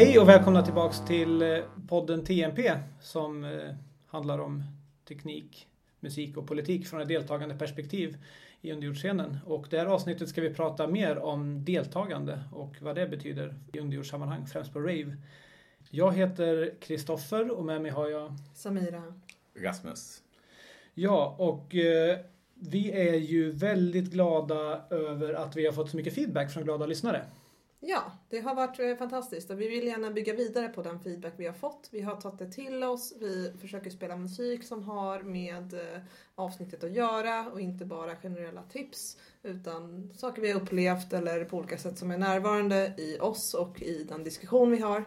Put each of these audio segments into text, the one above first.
Hej och välkomna tillbaks till eh, podden TMP som eh, handlar om teknik, musik och politik från ett deltagande perspektiv i underjordsscenen. Och det här avsnittet ska vi prata mer om deltagande och vad det betyder i underjordssammanhang, främst på rave. Jag heter Kristoffer och med mig har jag Samira. Rasmus. Ja, och eh, vi är ju väldigt glada över att vi har fått så mycket feedback från glada lyssnare. Ja, det har varit eh, fantastiskt och vi vill gärna bygga vidare på den feedback vi har fått. Vi har tagit det till oss, vi försöker spela musik som har med eh, avsnittet att göra och inte bara generella tips utan saker vi har upplevt eller på olika sätt som är närvarande i oss och i den diskussion vi har.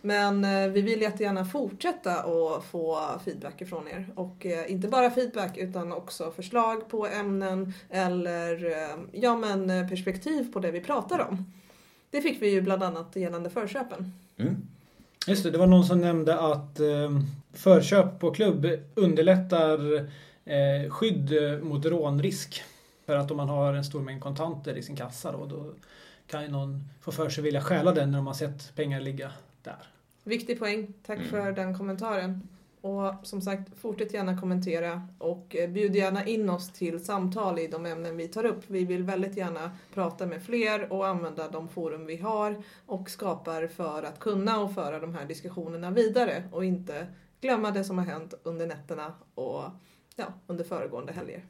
Men eh, vi vill jättegärna fortsätta att få feedback ifrån er. Och inte bara feedback utan också förslag på ämnen eller ja, men perspektiv på det vi pratar om. Det fick vi ju bland annat gällande förköpen. Mm. Just det, det var någon som nämnde att eh, förköp på klubb underlättar eh, skydd mot rånrisk. För att om man har en stor mängd kontanter i sin kassa då, då kan ju någon få för sig vilja stjäla den när de har sett pengar ligga där. Viktig poäng. Tack Mm. för den kommentaren. Och som sagt, fortsätt gärna kommentera och eh, bjud gärna in oss till samtal i de ämnen vi tar upp. Vi vill väldigt gärna prata med fler och använda de forum vi har och skapar för att kunna och föra de här diskussionerna vidare och inte glömma det som har hänt under nätterna och ja, under föregående helger.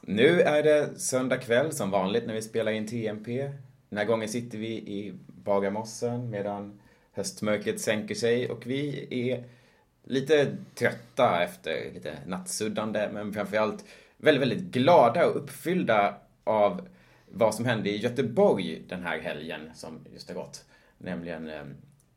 Nu är det söndag kväll som vanligt när vi spelar in TMP. Den här gången sitter vi i Bagarmossen medan höstmörkret sänker sig och vi är lite trötta efter lite nattsuddande men framförallt väldigt, väldigt glada och uppfyllda av vad som hände i Göteborg den här helgen som just har gått. Nämligen eh,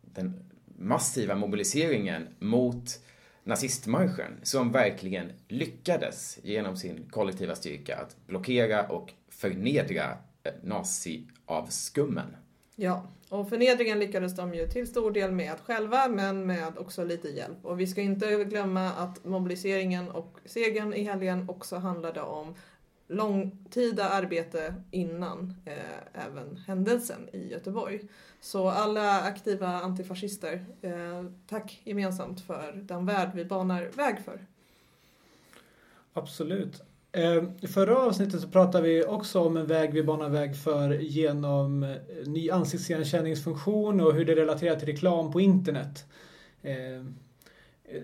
den massiva mobiliseringen mot nazistmarschen som verkligen lyckades genom sin kollektiva styrka att blockera och förnedra eh, naziavskummen. Ja, och förnedringen lyckades de ju till stor del med själva men med också lite hjälp. Och vi ska inte glömma att mobiliseringen och segern i helgen också handlade om långtida arbete innan eh, även händelsen i Göteborg. Så alla aktiva antifascister, eh, tack gemensamt för den värld vi banar väg för. Absolut. Ehm, I förra avsnittet så pratade vi också om en väg vi banar väg för genom eh, ny ansiktsigenkänningsfunktion och hur det relaterar till reklam på internet. Ehm,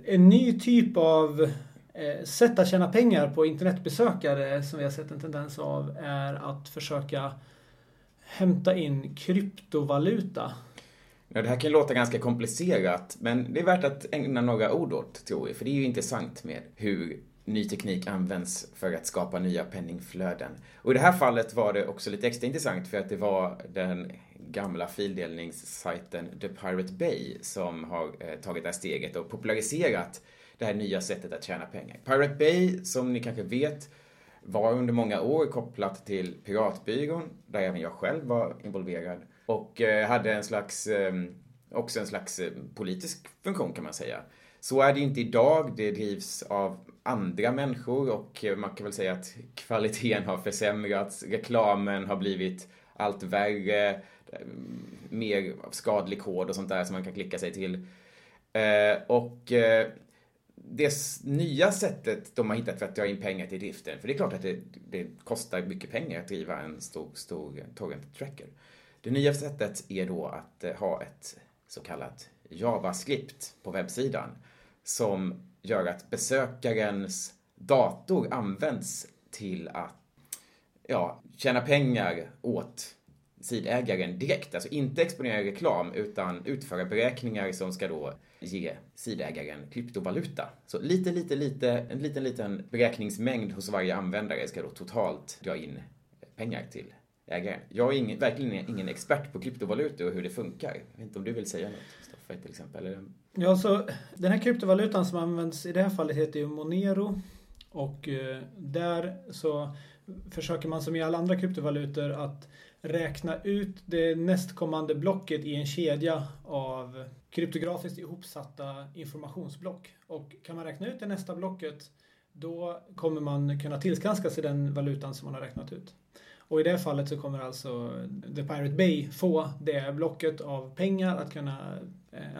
en ny typ av eh, sätt att tjäna pengar på internetbesökare som vi har sett en tendens av är att försöka hämta in kryptovaluta. Ja, det här kan låta ganska komplicerat, men det är värt att ägna några ord åt, tror vi. För det är ju intressant med hur ny teknik används för att skapa nya penningflöden. Och i det här fallet var det också lite extra intressant för att det var den gamla fildelningssajten The Pirate Bay som har eh, tagit det här steget och populariserat det här nya sättet att tjäna pengar. Pirate Bay, som ni kanske vet, var under många år kopplat till Piratbyrån, där även jag själv var involverad. Och eh, hade en slags, eh, också en slags eh, politisk funktion kan man säga. Så är det inte idag, det drivs av andra människor och man kan väl säga att kvaliteten har försämrats, reklamen har blivit allt värre, mer skadlig kod och sånt där som man kan klicka sig till. Eh, och eh, det nya sättet de har hittat för att dra in pengar till driften, för det är klart att det, det kostar mycket pengar att driva en stor, stor torrent tracker. Det nya sättet är då att eh, ha ett så kallat JavaScript på webbsidan som gör att besökarens dator används till att ja, tjäna pengar åt sidägaren direkt. Alltså inte exponera reklam utan utföra beräkningar som ska då ge sidägaren kryptovaluta. Så lite, lite, lite, en liten, liten beräkningsmängd hos varje användare ska då totalt dra in pengar till ägaren. Jag är ingen, verkligen ingen expert på kryptovalutor och hur det funkar. Jag vet inte om du vill säga något, Stoffe, till exempel? Eller? Ja, så den här kryptovalutan som används i det här fallet heter ju Monero. Och eh, där så försöker man som i alla andra kryptovalutor att räkna ut det nästkommande blocket i en kedja av kryptografiskt ihopsatta informationsblock. Och kan man räkna ut det nästa blocket då kommer man kunna tillskanska sig den valutan som man har räknat ut. Och i det fallet så kommer alltså The Pirate Bay få det blocket av pengar att kunna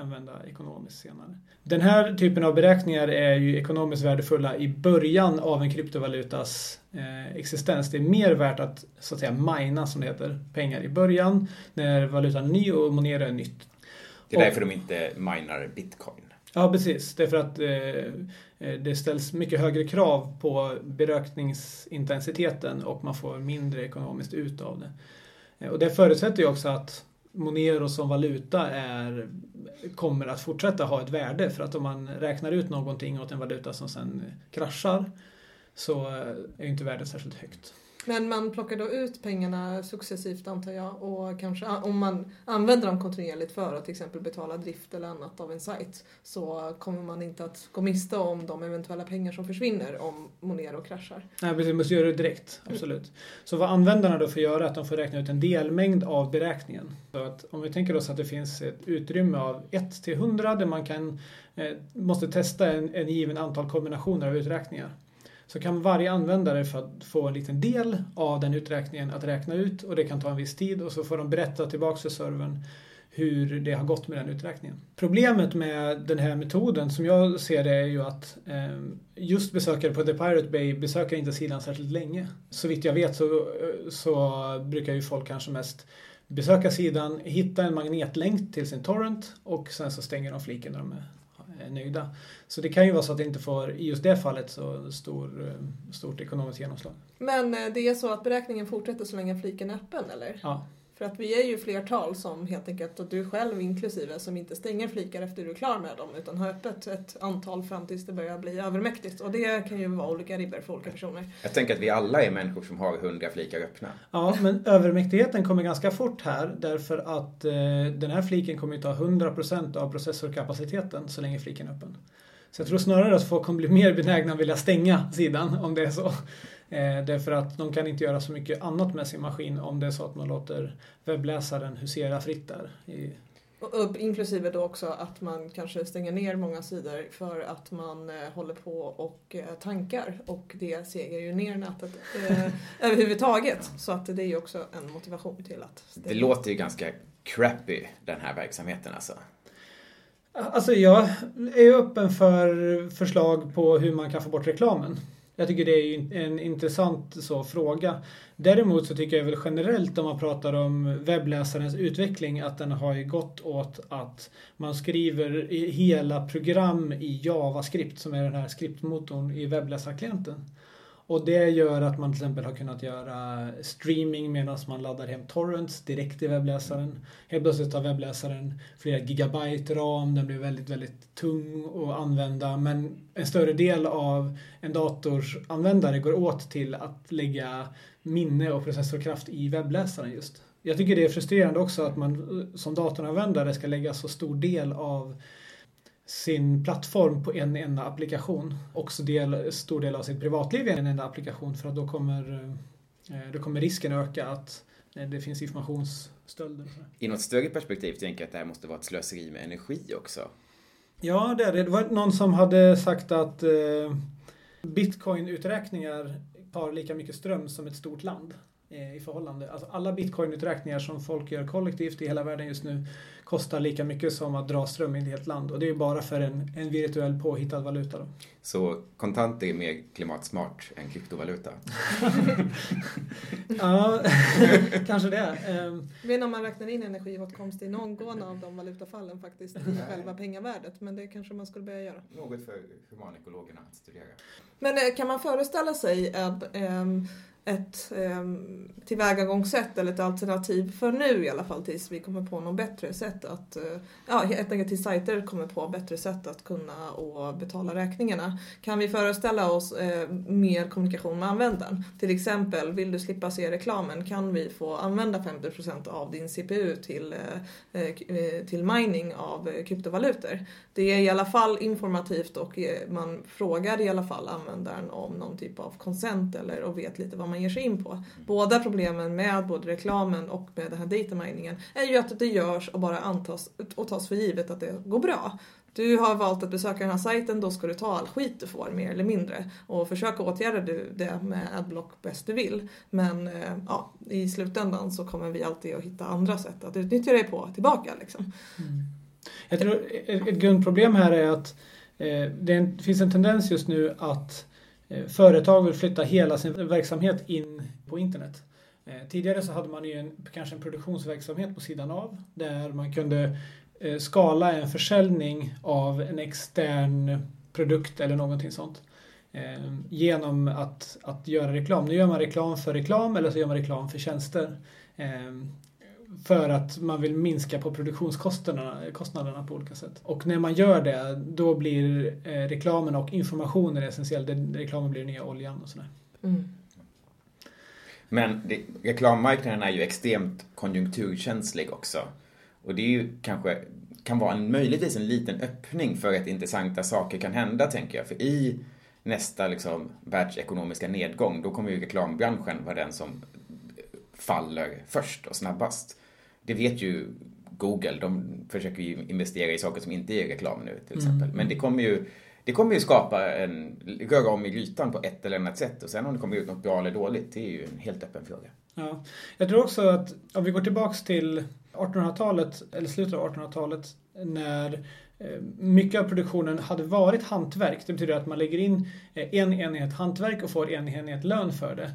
använda ekonomiskt senare. Den här typen av beräkningar är ju ekonomiskt värdefulla i början av en kryptovalutas eh, existens. Det är mer värt att så att säga mina, som det heter, pengar i början när valutan är ny och Monero är nytt. Det är därför de inte minar bitcoin. Ja, precis. Det är för att eh, det ställs mycket högre krav på beräkningsintensiteten och man får mindre ekonomiskt ut av det. Eh, och det förutsätter ju också att Monero som valuta är, kommer att fortsätta ha ett värde för att om man räknar ut någonting åt en valuta som sen kraschar så eh, är inte värdet särskilt högt. Men man plockar då ut pengarna successivt antar jag och kanske om man använder dem kontinuerligt för att till exempel betala drift eller annat av en sajt så kommer man inte att gå miste om de eventuella pengar som försvinner om Monero kraschar. Nej precis, man måste göra det direkt. Absolut. Mm. Så vad användarna då får göra är att de får räkna ut en delmängd av beräkningen. Så att om vi tänker oss att det finns ett utrymme av 1 till 100 där man kan, eh, måste testa en, en given antal kombinationer av uträkningar så kan varje användare få en liten del av den uträkningen att räkna ut och det kan ta en viss tid och så får de berätta tillbaka till servern hur det har gått med den uträkningen. Problemet med den här metoden som jag ser det är ju att ehm, just besökare på The Pirate Bay besöker inte sidan särskilt länge. Så vitt jag vet så, så brukar ju folk kanske mest besöka sidan, hitta en magnetlänk till sin torrent och sen så stänger de fliken när de är är nöjda. Så det kan ju vara så att det inte får, i just det fallet, så stor, eh, stort ekonomiskt genomslag. Men eh, det är så att beräkningen fortsätter så länge fliken är öppen, eller? Ja. För att vi är ju flertal som helt enkelt, och du själv inklusive, som inte stänger flikar efter du är klar med dem utan har öppet ett antal fram tills det börjar bli övermäktigt. Och det kan ju vara olika ribbor för olika personer. Jag tänker att vi alla är människor som har hundra flikar öppna. Ja, men övermäktigheten kommer ganska fort här därför att eh, den här fliken kommer ju ta 100% av processorkapaciteten så länge fliken är öppen. Så jag tror snarare att folk kommer bli mer benägna att vilja stänga sidan om det är så. Eh, därför att de kan inte göra så mycket annat med sin maskin om det är så att man låter webbläsaren husera fritt där. I... Och inklusive då också att man kanske stänger ner många sidor för att man eh, håller på och eh, tankar och det segar ju ner nätet eh, överhuvudtaget. Så att det är ju också en motivation till att stänga. Det låter ju ganska crappy den här verksamheten alltså. Alltså jag är öppen för förslag på hur man kan få bort reklamen. Jag tycker det är en intressant så, fråga. Däremot så tycker jag väl generellt om man pratar om webbläsarens utveckling att den har gått åt att man skriver hela program i JavaScript som är den här skriptmotorn i webbläsarklienten. Och det gör att man till exempel har kunnat göra streaming medan man laddar hem torrents direkt i webbläsaren. Helt plötsligt har webbläsaren flera gigabyte ram, den blir väldigt, väldigt tung att använda men en större del av en dators användare går åt till att lägga minne och processorkraft i webbläsaren just. Jag tycker det är frustrerande också att man som datoranvändare ska lägga så stor del av sin plattform på en enda applikation. Också del, stor del av sitt privatliv i en enda applikation för att då kommer, eh, då kommer risken öka att eh, det finns informationsstölder. I något större perspektiv tänker jag att det här måste vara ett slöseri med energi också. Ja, det är det. Det var någon som hade sagt att eh, bitcoin-uträkningar tar lika mycket ström som ett stort land i förhållande. Alltså alla bitcoinuträkningar som folk gör kollektivt i hela världen just nu kostar lika mycket som att dra ström i ett helt land. Och det är bara för en, en virtuell påhittad valuta. Då. Så kontanter är mer klimatsmart än kryptovaluta? ja, kanske det. Men om man räknar in energiåtkomst i någon av de valutafallen faktiskt i själva pengavärdet. Men det kanske man skulle börja göra. Något för humanekologerna att studera. Men eh, kan man föreställa sig att um, ett eh, tillvägagångssätt eller ett alternativ för nu i alla fall tills vi kommer på något bättre sätt att, eh, ja helt enkelt tills sajter kommer på bättre sätt att kunna och betala räkningarna. Kan vi föreställa oss eh, mer kommunikation med användaren? Till exempel, vill du slippa se reklamen kan vi få använda 50% av din CPU till, eh, eh, eh, till mining av eh, kryptovalutor. Det är i alla fall informativt och eh, man frågar i alla fall användaren om någon typ av konsent eller och vet lite vad man man ger sig in på. Båda problemen med både reklamen och med den här dataminingen är ju att det görs och bara antas och tas för givet att det går bra. du har valt att besöka den här sajten, då ska du ta all skit du får mer eller mindre. Och försöka åtgärda det med Adblock bäst du vill. Men eh, ja, i slutändan så kommer vi alltid att hitta andra sätt att utnyttja dig på tillbaka. Liksom. Mm. Jag tror ett grundproblem här är att eh, det finns en tendens just nu att Eh, företag vill flytta hela sin verksamhet in på internet. Eh, tidigare så hade man ju en, kanske en produktionsverksamhet på sidan av där man kunde eh, skala en försäljning av en extern produkt eller någonting sånt. Genom att, att göra reklam. Nu gör man reklam för reklam eller så gör man reklam för tjänster. För att man vill minska på produktionskostnaderna kostnaderna på olika sätt. Och när man gör det, då blir reklamen och informationen essentiell. Reklamen blir den nya oljan och sådär. Mm. Men det, reklammarknaden är ju extremt konjunkturkänslig också. Och det är ju kanske, kan vara en, möjligtvis en liten öppning för att intressanta saker kan hända, tänker jag. För i nästa liksom, världsekonomiska nedgång, då kommer ju reklambranschen vara den som faller först och snabbast. Det vet ju Google, de försöker ju investera i saker som inte är reklam nu till exempel. Mm. Men det kommer ju det kommer ju skapa en, röra om i grytan på ett eller annat sätt och sen om det kommer ut något bra eller dåligt, det är ju en helt öppen fråga. Ja. Jag tror också att om vi går tillbaks till 1800-talet, eller slutet av 1800-talet, när eh, mycket av produktionen hade varit hantverk. Det betyder att man lägger in eh, en enhet hantverk och får en enhet lön för det.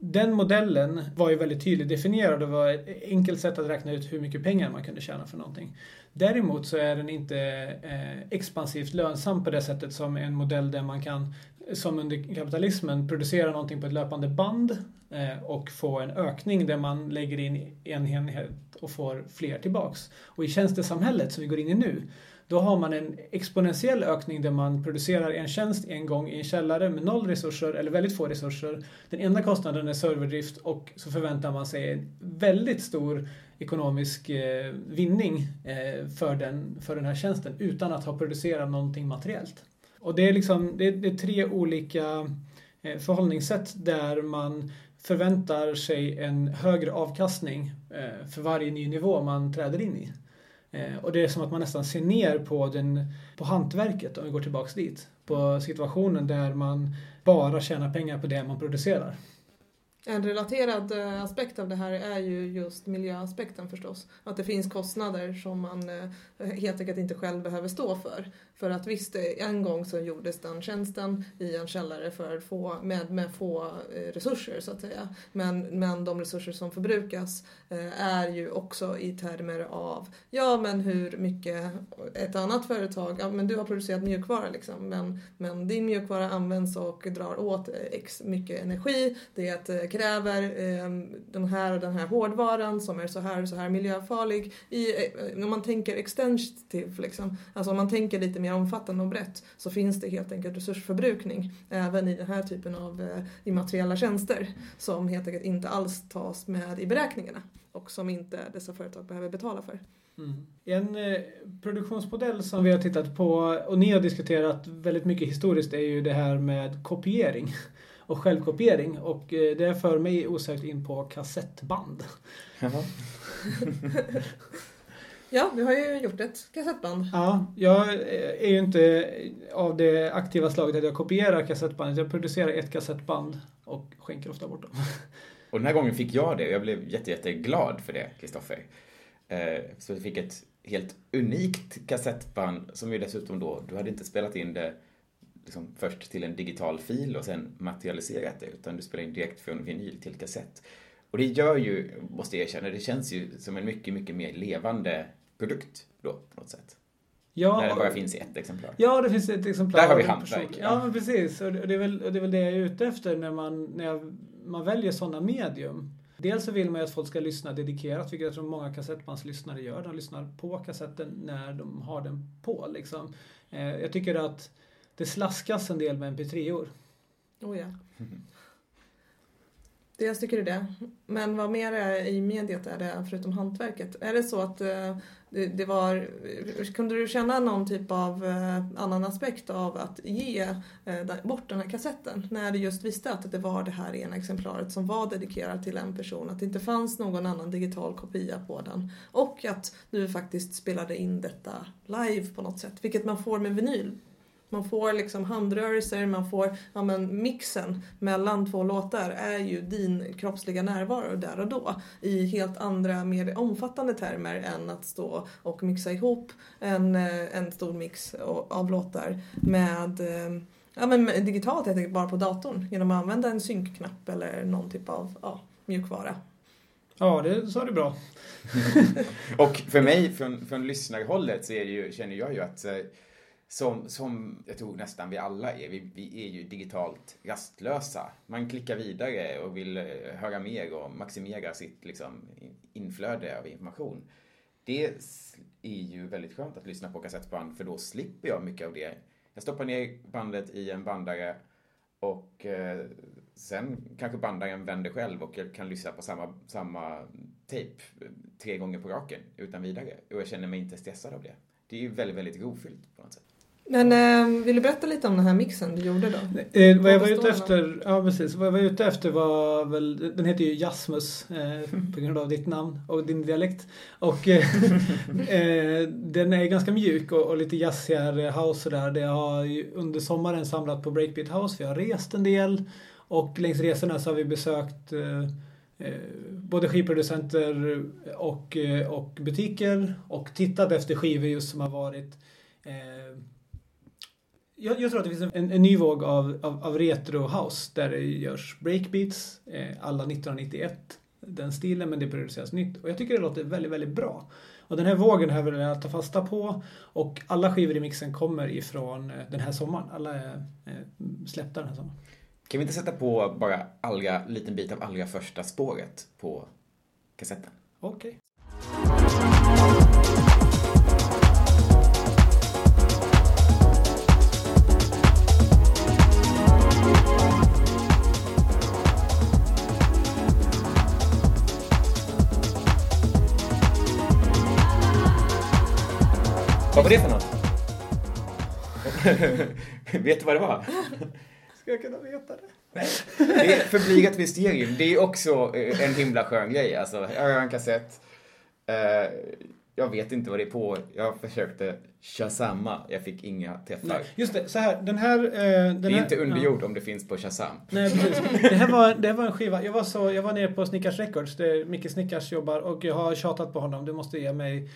Den modellen var ju väldigt tydligt definierad och var ett enkelt sätt att räkna ut hur mycket pengar man kunde tjäna för någonting. Däremot så är den inte eh, expansivt lönsam på det sättet som en modell där man kan, som under kapitalismen, producera någonting på ett löpande band eh, och få en ökning där man lägger in en enhet och får fler tillbaks. Och i tjänstesamhället som vi går in i nu, då har man en exponentiell ökning där man producerar en tjänst en gång i en källare med noll resurser eller väldigt få resurser. Den enda kostnaden är serverdrift och så förväntar man sig en väldigt stor ekonomisk eh, vinning eh, för, den, för den här tjänsten utan att ha producerat någonting materiellt. Och det är, liksom, det är, det är tre olika eh, förhållningssätt där man förväntar sig en högre avkastning eh, för varje ny nivå man träder in i. Eh, och det är som att man nästan ser ner på, den, på hantverket om vi går tillbaks dit. På situationen där man bara tjänar pengar på det man producerar. En relaterad eh, aspekt av det här är ju just miljöaspekten förstås. Att det finns kostnader som man eh, helt enkelt inte själv behöver stå för. För att visst, eh, en gång så gjordes den tjänsten i en källare för få, med, med få resurser så att säga. Men, men de resurser som förbrukas är ju också i termer av, ja men hur mycket ett annat företag, ja men du har producerat mjukvara liksom, men, men din mjukvara används och drar åt x mycket energi. Det kräver eh, den här och den här hårdvaran som är så här och så här miljöfarlig. I, eh, eh, om man tänker extensive, liksom, alltså om man tänker lite mer omfattande och brett så finns det helt enkelt resursförbrukning även i den här typen av eh, immateriella tjänster som helt enkelt inte alls tas med i beräkningarna och som inte dessa företag behöver betala för. Mm. En eh, produktionsmodell som vi har tittat på och ni har diskuterat väldigt mycket historiskt är ju det här med kopiering och självkopiering och eh, det för mig osökt in på kassettband. ja, du har ju gjort ett kassettband. Ja, jag är ju inte av det aktiva slaget att jag kopierar kassettbandet. Jag producerar ett kassettband och skänker ofta bort dem. Och den här gången fick jag det. Jag blev jätte, jätteglad för det, Kristoffer. Eh, så jag fick ett helt unikt kassettband som ju dessutom då, du hade inte spelat in det liksom först till en digital fil och sen materialiserat det, utan du spelar in direkt från vinyl till kassett. Och det gör ju, måste jag erkänna, det känns ju som en mycket, mycket mer levande produkt då på något sätt. Ja, när den bara finns i ett exemplar. Ja, det finns ett exemplar. Där har vi hantverk. Ja, ja, men precis. Och det, är väl, det är väl det jag är ute efter när man, när man väljer sådana medium. Dels så vill man ju att folk ska lyssna dedikerat, vilket jag tror många kassettbandslyssnare gör. De lyssnar på kassetten när de har den på. Liksom. Eh, jag tycker att det slaskas en del med mp3-or. Oh ja. Dels tycker du det. Men vad mer är i mediet är det förutom hantverket? Är det så att eh, det, det var... Kunde du känna någon typ av eh, annan aspekt av att ge eh, bort den här kassetten? När du just visste att det var det här ena exemplaret som var dedikerat till en person. Att det inte fanns någon annan digital kopia på den. Och att du faktiskt spelade in detta live på något sätt. Vilket man får med vinyl man får liksom handrörelser, man får, ja men mixen mellan två låtar är ju din kroppsliga närvaro där och då. I helt andra, mer omfattande termer än att stå och mixa ihop en, eh, en stor mix av låtar med eh, ja, men digitalt helt enkelt, bara på datorn. Genom att använda en synkknapp eller någon typ av ja, mjukvara. Ja, det sa du bra. och för mig, från, från lyssnarhållet, så är det ju, känner jag ju att eh, som, som jag tror nästan vi alla är. Vi, vi är ju digitalt rastlösa. Man klickar vidare och vill eh, höra mer och maximera sitt liksom, inflöde av information. Det är ju väldigt skönt att lyssna på kassettband för då slipper jag mycket av det. Jag stoppar ner bandet i en bandare och eh, sen kanske bandaren vänder själv och jag kan lyssna på samma, samma tejp eh, tre gånger på raken utan vidare. Och jag känner mig inte stressad av det. Det är ju väldigt, väldigt rofyllt på något sätt. Men eh, vill du berätta lite om den här mixen du gjorde då? Eh, vad jag var ute efter, ja precis, vad jag var ute efter var väl, den heter ju Jasmus eh, på grund av ditt namn och din dialekt. Och eh, eh den är ganska mjuk och, och lite jazzigare house sådär. Det har under sommaren samlat på Breakbeat House, vi har rest en del och längs resorna så har vi besökt eh, eh både skivproducenter och, och butiker och tittat efter skivor just som har varit jag, jag, tror att det finns en, en ny våg av, av, av, retro house där det görs breakbeats, eh, alla 1991, den stilen, men det produceras nytt. Och jag tycker det låter väldigt, väldigt bra. Och den här vågen här vill jag ta fasta på och alla skivor i mixen kommer ifrån eh, den här sommaren. Alla är eh, släppta den här sommaren. Kan vi inte sätta på bara allra, liten bit av allra första spåret på kassetten? Okej. Okay. Var det för något? Vet du vad det var? Ska jag kunna veta det? Nej. Det är förbligat mysterium. Det är också eh, en himla skön grej. Alltså, jag har en kassett. Eh, jag vet inte vad det är på. Jag försökte Shazamma. Jag fick inga träffar. Just det, så här. Den här... Eh, den det är här, inte underjord ja. om det finns på Shazam. Nej, precis. Det här var, det här var en skiva. Jag var, så, jag var nere på Snickars Records där Micke Snickars jobbar och jag har tjatat på honom. Du måste ge mig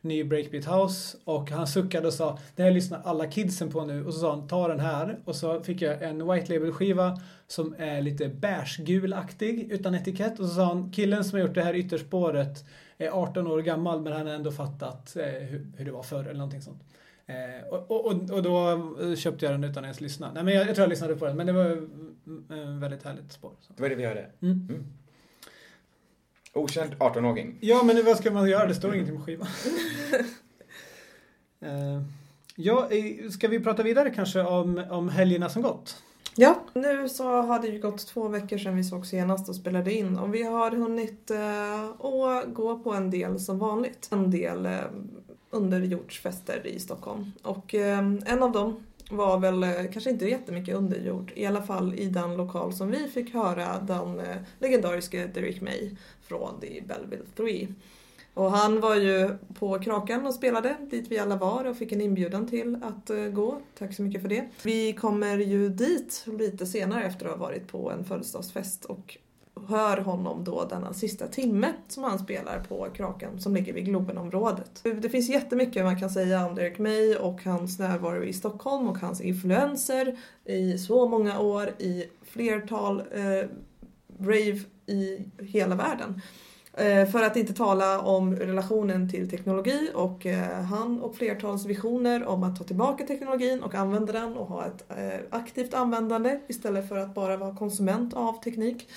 ny Breakbeat House och han suckade och sa det här lyssnar alla kidsen på nu och så sa han ta den här och så fick jag en White Label skiva som är lite bärsgulaktig utan etikett och så sa han killen som har gjort det här ytterspåret är 18 år gammal men han har ändå fattat eh, hur, hur, det var förr eller någonting sånt. Eh, och, och, och, då köpte jag den utan att ens lyssna. Nej men jag, jag tror jag lyssnade på den men det var eh, väldigt härligt spår. Så. Det var det vi hörde. Mm. Mm. Okänd 18-åring. Ja, men vad ska man göra? Det står ingenting på skivan. uh, ja, ska vi prata vidare kanske om, om helgerna som gått? Ja, nu så har det ju gått två veckor sedan vi såg senast och spelade in och vi har hunnit uh, att gå på en del som vanligt. En del uh, underjordsfester i Stockholm och uh, en av dem var väl eh, kanske inte jättemycket underjord. I alla fall i den lokal som vi fick höra den eh, legendariske Derek May från The Belleville 3. Och han var ju på Krakan och spelade, dit vi alla var och fick en inbjudan till att eh, gå. Tack så mycket för det. Vi kommer ju dit lite senare efter att ha varit på en födelsedagsfest och hör honom då denna sista timme som han spelar på Kraken som ligger vid Globenområdet. Det finns jättemycket man kan säga om Derek May och hans närvaro i Stockholm och hans influenser i så många år i flertal eh, rave i hela världen. Eh, för att inte tala om relationen till teknologi och eh, han och flertals visioner om att ta tillbaka teknologin och använda den och ha ett eh, aktivt användande istället för att bara vara konsument av teknik.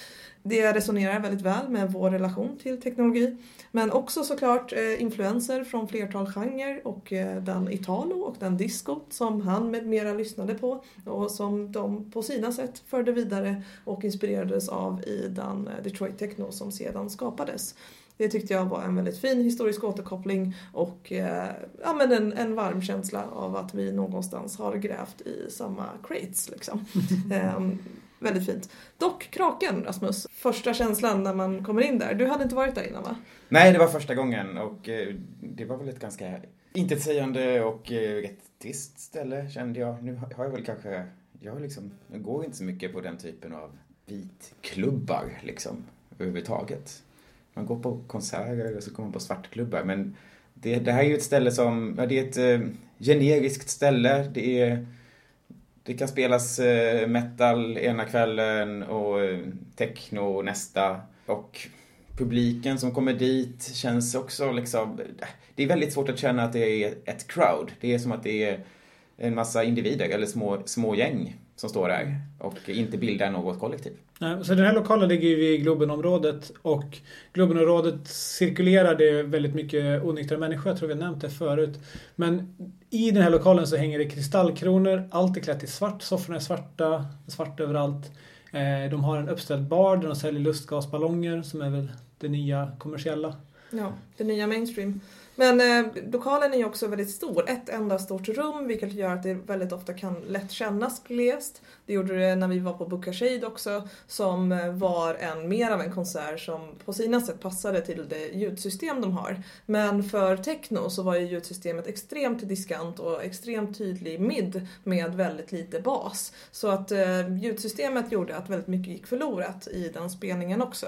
Det resonerar väldigt väl med vår relation till teknologi. Men också såklart eh, influenser från flertal genrer och eh, den Italo och den disco som han med mera lyssnade på och som de på sina sätt förde vidare och inspirerades av i den eh, Detroit Techno som sedan skapades. Det tyckte jag var en väldigt fin historisk återkoppling och eh, ja, men en, en varm känsla av att vi någonstans har grävt i samma crates. Liksom. eh, väldigt fint. Dock Kraken, Rasmus. Första känslan när man kommer in där. Du hade inte varit där innan va? Nej, det var första gången och eh, det var väl ett ganska intetsägande och eh, rätt trist ställe kände jag. Nu har jag väl kanske, jag liksom, jag går inte så mycket på den typen av vitklubbar liksom överhuvudtaget. Man går på konserter och så kommer man på svartklubbar men det, det här är ju ett ställe som, ja, det är ett eh, generiskt ställe. Det är det kan spelas eh, metal ena kvällen och eh, techno nästa. Och publiken som kommer dit känns också liksom... Det är väldigt svårt att känna att det är ett crowd. Det är som att det är en massa individer eller små, små gäng som står där och inte bildar något kollektiv. Så den här lokalen ligger ju vid Globenområdet och Globenområdet cirkulerar det väldigt mycket onyktra människor. Jag tror vi har nämnt det förut. Men i den här lokalen så hänger det kristallkronor. Allt är klätt i svart. Sofforna är svarta. Svart överallt. Eh, de har en uppställd bar där de säljer lustgasballonger som är väl det nya kommersiella. Ja, det nya mainstream. Men eh, lokalen är ju också väldigt stor, ett enda stort rum vilket gör att det väldigt ofta kan lätt kännas glest. Det gjorde det när vi var på Bukashid också som eh, var en mer av en konsert som på sina sätt passade till det ljudsystem de har. Men för techno så var ju ljudsystemet extremt diskant och extremt tydlig mid med väldigt lite bas. Så att eh, ljudsystemet gjorde att väldigt mycket gick förlorat i den spelningen också.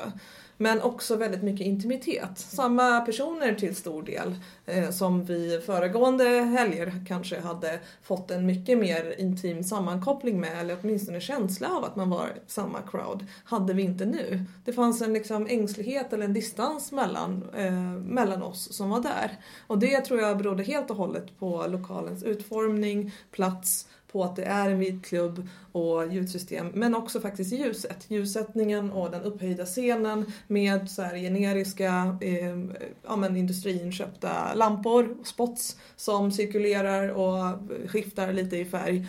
Men också väldigt mycket intimitet. Samma personer till stor del eh, som vi föregående helger kanske hade fått en mycket mer intim sammankoppling med eller åtminstone känsla av att man var samma crowd hade vi inte nu. Det fanns en liksom ängslighet eller en distans mellan, eh, mellan oss som var där. Och det tror jag berodde helt och hållet på lokalens utformning, plats på att det är en vit klubb och ljudsystem. Men också faktiskt ljuset. Ljussättningen och den upphöjda scenen med så här generiska eh, ja, men industriinköpta lampor, spots som cirkulerar och skiftar lite i färg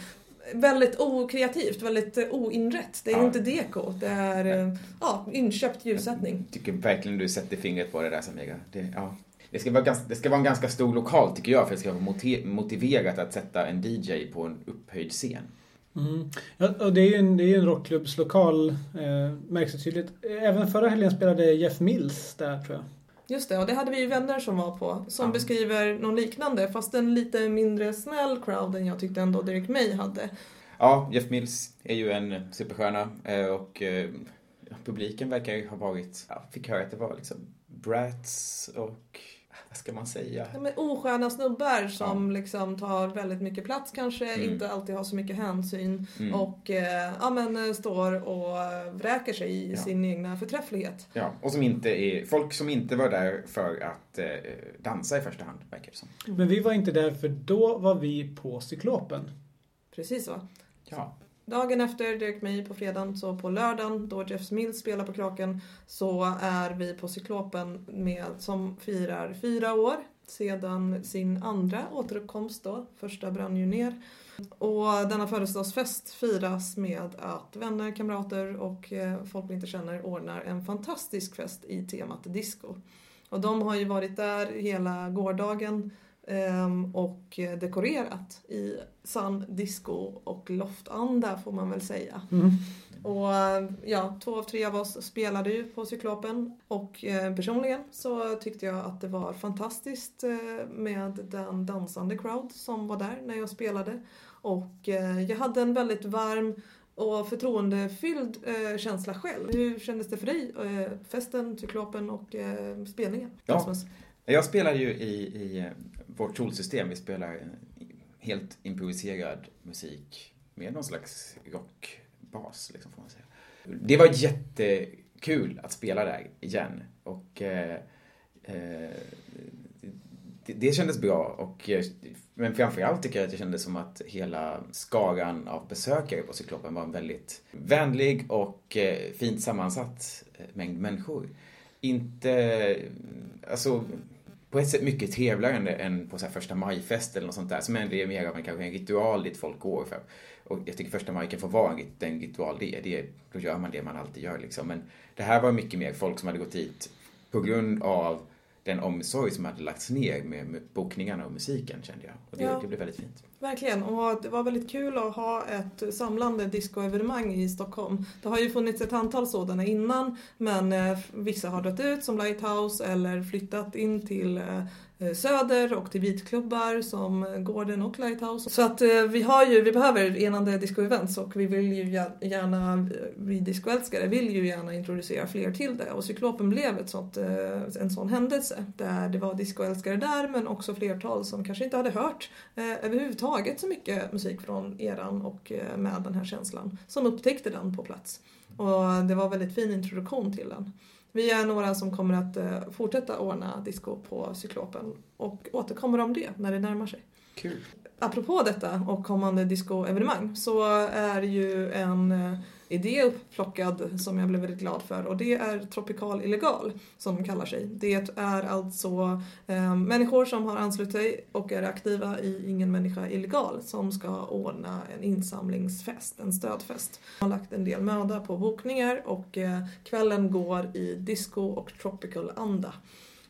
väldigt okreativt, väldigt oinrätt. Det är ja. inte deko, det är ja, inköpt ljussättning. Jag tycker verkligen du sätter fingret på det där Samira. Det, ja. Det ska, vara ganska, det ska vara en ganska stor lokal tycker jag för att det ska vara motiverat att sätta en DJ på en upphöjd scen. Mm. Ja, och det är ju en, det är en rockklubbslokal, eh, märks det tydligt. Även förra helgen spelade Jeff Mills där tror jag. Just det, och det hade vi ju vänner som var på som ja. beskriver någon liknande fast en lite mindre snäll crowd än jag tyckte ändå Derek May hade. Ja, Jeff Mills är ju en superstjärna eh, och eh, publiken verkar ha varit, ja, fick höra att det var liksom Brats och vad ska man säga? Ja, men osköna snubbar som ja. liksom tar väldigt mycket plats kanske, mm. inte alltid har så mycket hänsyn mm. och eh, ja, men, står och vräker sig i ja. sin egna förträfflighet. Ja, och som inte är, folk som inte var där för att eh, dansa i första hand, verkar det som. Mm. Men vi var inte där för då var vi på Cyklopen. Precis så. Ja. Dagen efter Dirk May på fredagen, så på lördagen då Jeff Mills spelar på Kraken så är vi på Cyklopen med, som firar fyra år sedan sin andra återuppkomst då, första brann ju ner. Och denna födelsedagsfest firas med att vänner, kamrater och eh, folk vi inte känner ordnar en fantastisk fest i temat disco. Och de har ju varit där hela gårdagen och dekorerat i sann disco och loftanda får man väl säga. Mm. Och ja, två av tre av oss spelade ju på Cyklopen och eh, personligen så tyckte jag att det var fantastiskt eh, med den dansande crowd som var där när jag spelade. Och eh, jag hade en väldigt varm och förtroendefylld eh, känsla själv. Hur kändes det för dig? Eh, festen, Cyklopen och eh, spelningen? Ja. Jag spelar ju i, i vårt solsystem, vi spelar helt improviserad musik med någon slags rockbas, liksom, får man säga. Det var jättekul att spela där igen och eh, eh, det, det kändes bra och eh, men framförallt tycker jag att det kändes som att hela skaran av besökare på Cyklopen var en väldigt vänlig och eh, fint sammansatt eh, mängd människor. Inte, alltså på ett sätt mycket trevligare än på så här första majfest eller något sånt där som ändå är mer av en, kanske en ritual dit folk går för. Och jag tycker första maj kan få vara en, den ritual det är. Det, då gör man det man alltid gör liksom. Men det här var mycket mer folk som hade gått dit på grund av den omsorg som hade lagts ner med bokningarna och musiken kände jag. Och det, ja, det blev väldigt fint. Verkligen, och det var väldigt kul att ha ett samlande discoevenemang i Stockholm. Det har ju funnits ett antal sådana innan men eh, vissa har dött ut som Lighthouse eller flyttat in till eh, Eh, Söder och till beatklubbar som Gården och Lighthouse. Så att eh, vi har ju, vi behöver enande disco-events och vi vill ju gärna, eh, vi discoälskare vill ju gärna introducera fler till det och Cyklopen blev ett sånt, en sån händelse där det var discoälskare där men också flertal som kanske inte hade hört överhuvudtaget så mycket musik från eran och med den här känslan som upptäckte den på plats. Och det var väldigt fin introduktion till den. Vi är några som kommer att eh, fortsätta ordna disco på Cyklopen och återkommer om det när det närmar sig. Kul. Apropå detta och kommande discoevenemang så är ju en eh, idé upplockad som jag blev väldigt glad för och det är Tropical Illegal som de kallar sig. Det är alltså eh, människor som har anslutit sig och är aktiva i Ingen människa illegal som ska ordna en insamlingsfest, en stödfest. De har lagt en del möda på bokningar och eh, kvällen går i disco och tropical anda.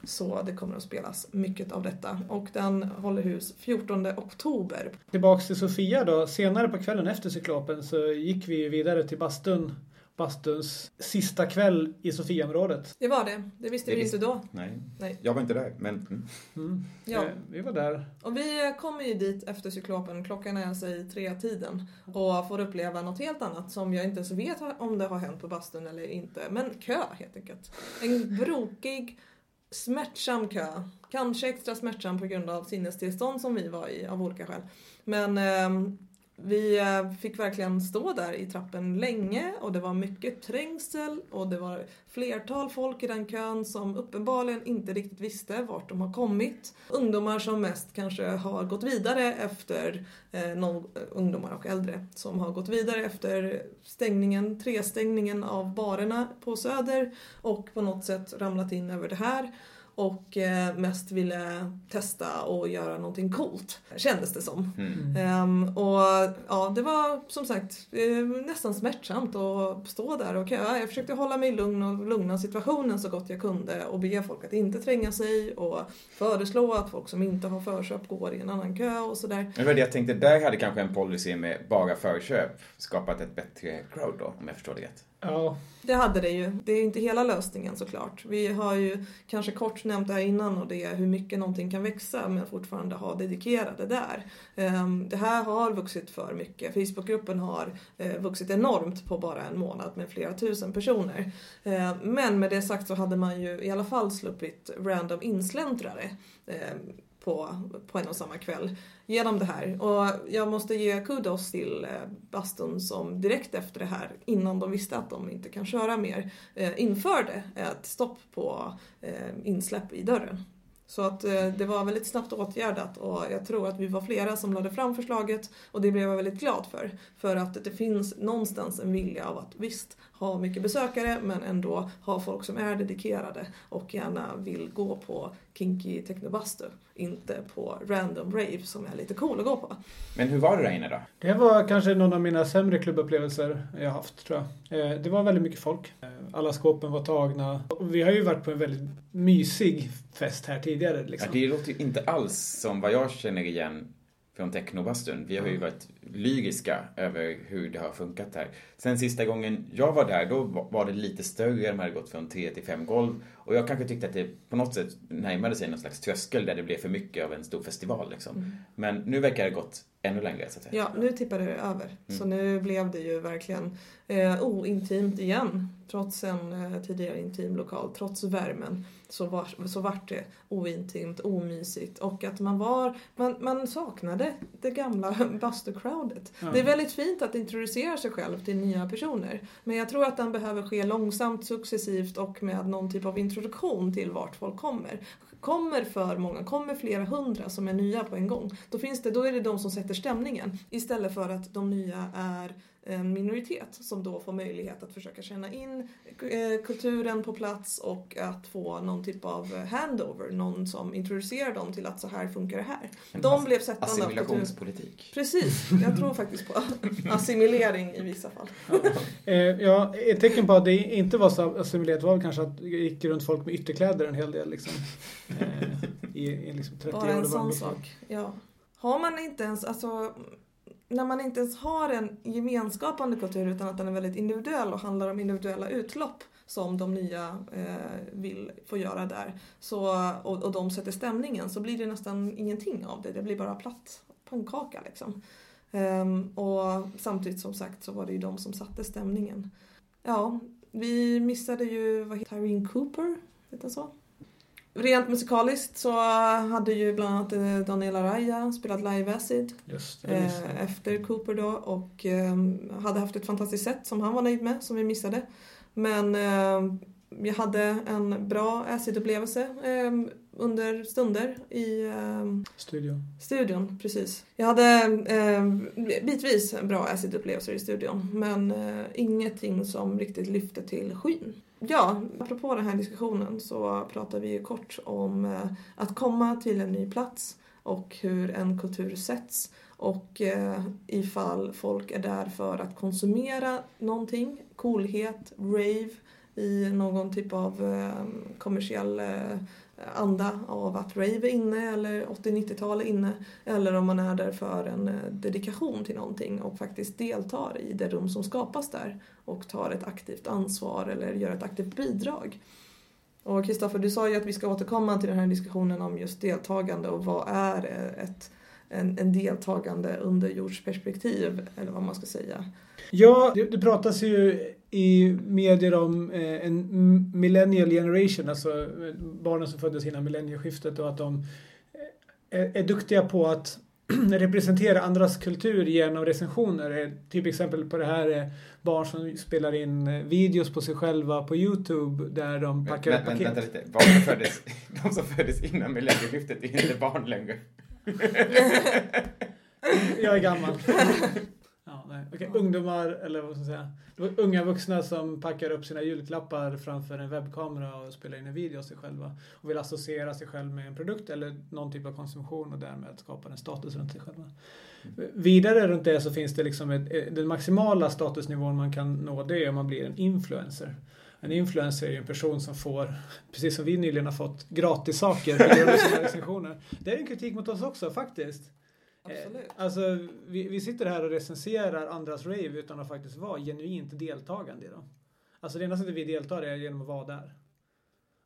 Så det kommer att spelas mycket av detta och den håller hus 14 oktober. Tillbaks till Sofia då. Senare på kvällen efter Cyklopen så gick vi vidare till bastun bastuns sista kväll i Sofiaområdet. Det var det. Det visste det vi inte då. Nej. Nej. Jag var inte där, men... Mm. Mm. Ja. Eh, vi var där. Och vi kommer ju dit efter cyklopen. Klockan är alltså i tre-tiden. Och får uppleva något helt annat som jag inte ens vet om det har hänt på bastun eller inte. Men kö helt enkelt. En brokig smärtsam kö. Kanske extra smärtsam på grund av sinnestillstånd som vi var i av olika skäl. Men eh, vi eh, fick verkligen stå där i trappen länge och det var mycket trängsel och det var flertal folk i den kön som uppenbarligen inte riktigt visste vart de har kommit. Ungdomar som mest kanske har gått vidare efter, eh, någon, eh, ungdomar och äldre, som har gått vidare efter stängningen, trestängningen av barerna på Söder och på något sätt ramlat in över det här och eh, mest ville testa och göra någonting coolt, kändes det som. Mm. Um, och ja, det var som sagt eh, nästan smärtsamt att stå där och köa. Jag försökte hålla mig lugn och lugna situationen så gott jag kunde och be folk att inte tränga sig och föreslå att folk som inte har förköp går i en annan kö och sådär. Det var det jag tänkte, där hade kanske en policy med bara förköp skapat ett bättre crowd då, om jag förstår det rätt. Ja. Det hade det ju. Det är inte hela lösningen såklart. Vi har ju kanske kort nämnt det här innan och det är hur mycket någonting kan växa men fortfarande ha dedikerade där. Ehm, det här har vuxit för mycket. Facebookgruppen har eh, vuxit enormt på bara en månad med flera tusen personer. Ehm, men med det sagt så hade man ju i alla fall sluppit random insläntrare ehm, på, på en och samma kväll genom det här. Och jag måste ge kudos till eh, bastun som direkt efter det här, innan de visste att de inte kan köra mer, eh, införde ett stopp på eh, insläpp i dörren. Så att eh, det var väldigt snabbt åtgärdat och jag tror att vi var flera som lade fram förslaget och det blev jag väldigt glad för. För att det finns någonstans en vilja av att visst, ha mycket besökare men ändå ha folk som är dedikerade och gärna vill gå på kinky technobastu, inte på random rave som är lite cool att gå på. Men hur var det där inne då? Det var kanske någon av mina sämre klubbupplevelser jag haft tror jag. Eh, det var väldigt mycket folk. Eh, alla skåpen var tagna. Vi har ju varit på en väldigt mysig fest här tidigare. Liksom. Ja, det låter ju inte alls som vad jag känner igen från technobastun. Vi har ju varit lyriska över hur det har funkat här. Sen sista gången jag var där, då var det lite större. De hade gått från tre till fem golv. Och jag kanske tyckte att det på något sätt närmade sig någon slags tröskel där det blev för mycket av en stor festival. Liksom. Mm. Men nu verkar det gått ännu längre. Så att säga. Ja, nu tippade det över. Mm. Så nu blev det ju verkligen eh, ointimt igen trots en eh, tidigare intim lokal, trots värmen så, var, så vart det ointimt, omysigt och att man var, man, man saknade det gamla bastu-crowdet. Ja. Det är väldigt fint att introducera sig själv till nya personer men jag tror att den behöver ske långsamt, successivt och med någon typ av introduktion till vart folk kommer. Kommer för många, kommer flera hundra som är nya på en gång, då, finns det, då är det de som sätter stämningen istället för att de nya är en minoritet som då får möjlighet att försöka känna in eh, kulturen på plats och att få någon typ av handover, någon som introducerar dem till att så här funkar det här. De blev sättande av. Assimilationspolitik. Precis, jag tror faktiskt på assimilering i vissa fall. Eh, ja, ett tecken på att det inte var så assimilerat var väl kanske att det gick runt folk med ytterkläder en hel del. Liksom. Eh, I, i liksom 30 Bara en sån sak. Ja. Har man inte ens, alltså när man inte ens har en gemenskapande kultur utan att den är väldigt individuell och handlar om individuella utlopp som de nya eh, vill få göra där så, och, och de sätter stämningen så blir det nästan ingenting av det. Det blir bara platt pannkaka liksom. Ehm, och samtidigt som sagt så var det ju de som satte stämningen. Ja, vi missade ju vad heter Tyrene Cooper, heter så? Rent musikaliskt så hade ju bland annat eh, Daniela Raya spelat live acid Just eh, efter Cooper då och eh, hade haft ett fantastiskt sätt som han var nöjd med, som vi missade. Men eh, vi hade en bra acid-upplevelse eh, under stunder i eh, Studio. studion, precis. Jag hade eh, bitvis bra acid-upplevelser i studion men eh, ingenting som riktigt lyfte till skyn. Ja, apropå den här diskussionen så pratar vi ju kort om eh, att komma till en ny plats och hur en kultur sätts och eh, ifall folk är där för att konsumera någonting, coolhet, rave i någon typ av eh, kommersiell anda av att rave är inne eller 80-90-tal är inne eller om man är där för en eh, dedikation till någonting och faktiskt deltar i det rum som skapas där och tar ett aktivt ansvar eller gör ett aktivt bidrag. Och Kristoffer, du sa ju att vi ska återkomma till den här diskussionen om just deltagande och vad är eh, ett, en, en deltagande under jordsperspektiv eller vad man ska säga. Ja, det, det pratas ju i medier om eh, en millennial generation, alltså eh, barnen som föddes innan millennieskiftet och att de eh, är, är duktiga på att representera andras kultur genom recensioner. Eh, Typ exempel på det här är barn som spelar in videos på sig själva på Youtube där de packar vä- paket. Vänta lite. Barn som föddes, de som föddes innan millennieskiftet är inte barn längre. Jag är gammal. Ja, nej. Okej, Ungdomar, eller vad ska jag säga, det var unga vuxna som packar upp sina julklappar framför en webbkamera och spelar in en video av sig själva och vill associera sig själv med en produkt eller någon typ av konsumtion och därmed skapa en status runt sig själva. Vidare runt det så finns det liksom ett, eh, den maximala statusnivån man kan nå det är om man blir en influencer. En influencer är ju en person som får, precis som vi nyligen har fått, gratis saker på grund av sina recensioner. Det är en kritik mot oss också faktiskt. Absolut. Eh, Alltså, vi, vi sitter här och recenserar andras rave utan att faktiskt vara genuint deltagande i dem. Alltså det enda sättet vi deltar är genom att vara där.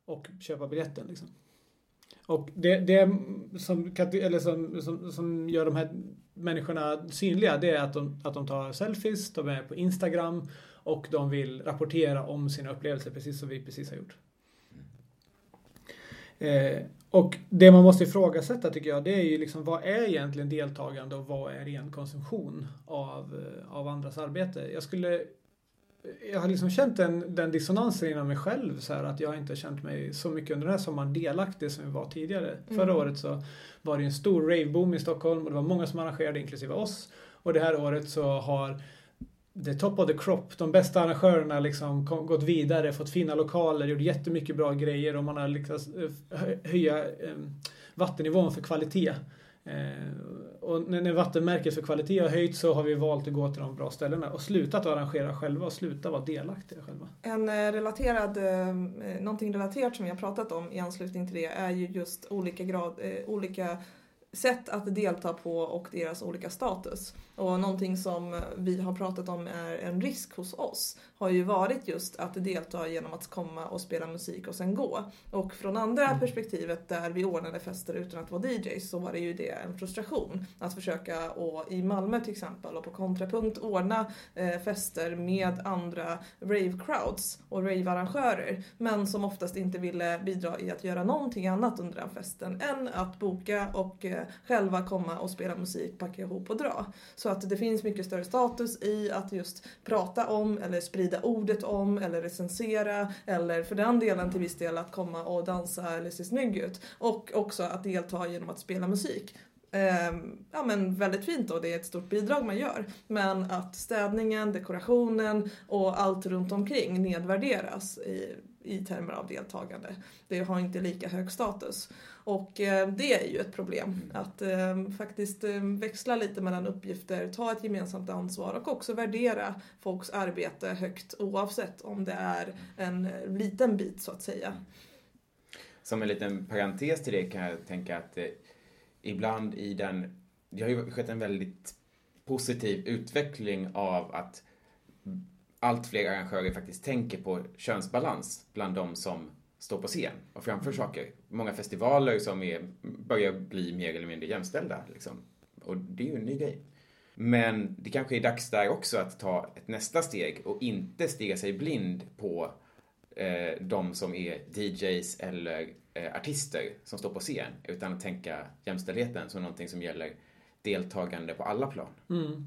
Och köpa biljetten liksom. Och det, det som, eller som, som, som gör de här människorna synliga det är att de, att de tar selfies, de är på Instagram och de vill rapportera om sina upplevelser precis som vi precis har gjort. Eh, och det man måste ifrågasätta tycker jag, det är ju liksom vad är egentligen deltagande och vad är ren konsumtion av, eh, av andras arbete? Jag skulle jag har liksom känt den, den dissonansen inom mig själv så här, att jag inte har känt mig så mycket under den här sommaren delaktig som jag var tidigare. Mm. Förra året så var det en stor raveboom i Stockholm och det var många som arrangerade inklusive oss. Och det här året så har the top of the crop, de bästa arrangörerna liksom kom, gått vidare, fått fina lokaler, gjort jättemycket bra grejer och man har lyckats eh, höja eh, vattennivån för kvalitet. Eh, och när, vattenmärket för kvalitet har höjts så har vi valt att gå till de bra ställena och slutat arrangera själva och sluta vara delaktiga själva. En relaterad, någonting relaterat som vi har pratat om i anslutning till det är ju just olika, grad, olika sätt att delta på och deras olika status. Och någonting som vi har pratat om är en risk hos oss har ju varit just att delta genom att komma och spela musik och sen gå. Och från andra mm. perspektivet där vi ordnade fester utan att vara DJs så var det ju det en frustration. Att försöka, och i Malmö till exempel och på Kontrapunkt, ordna eh, fester med andra rave crowds och rave-arrangörer. Men som oftast inte ville bidra i att göra någonting annat under den festen än att boka och eh, själva komma och spela musik, packa ihop och dra. Så att det finns mycket större status i att just prata om eller sprida ordet om eller recensera eller för den delen till viss del att komma och dansa eller se snygg ut. Och också att delta genom att spela musik. Ehm, ja men väldigt fint och det är ett stort bidrag man gör. Men att städningen, dekorationen och allt runt omkring nedvärderas i, i termer av deltagande. Det har inte lika hög status. Och eh, det är ju ett problem att eh, faktiskt eh, växla lite mellan uppgifter, ta ett gemensamt ansvar och också värdera folks arbete högt oavsett om det är en liten bit så att säga. Som en liten parentes till det kan jag tänka att ibland i den, det har ju skett en väldigt positiv utveckling av att allt fler arrangörer faktiskt tänker på könsbalans bland de som står på scen och framför saker. Många festivaler som är, börjar bli mer eller mindre jämställda. Liksom. Och det är ju en ny grej. Men det kanske är dags där också att ta ett nästa steg och inte stiga sig blind på eh, de som är DJs eller eh, artister som står på scen. Utan att tänka jämställdheten som någonting som gäller deltagande på alla plan. Mm.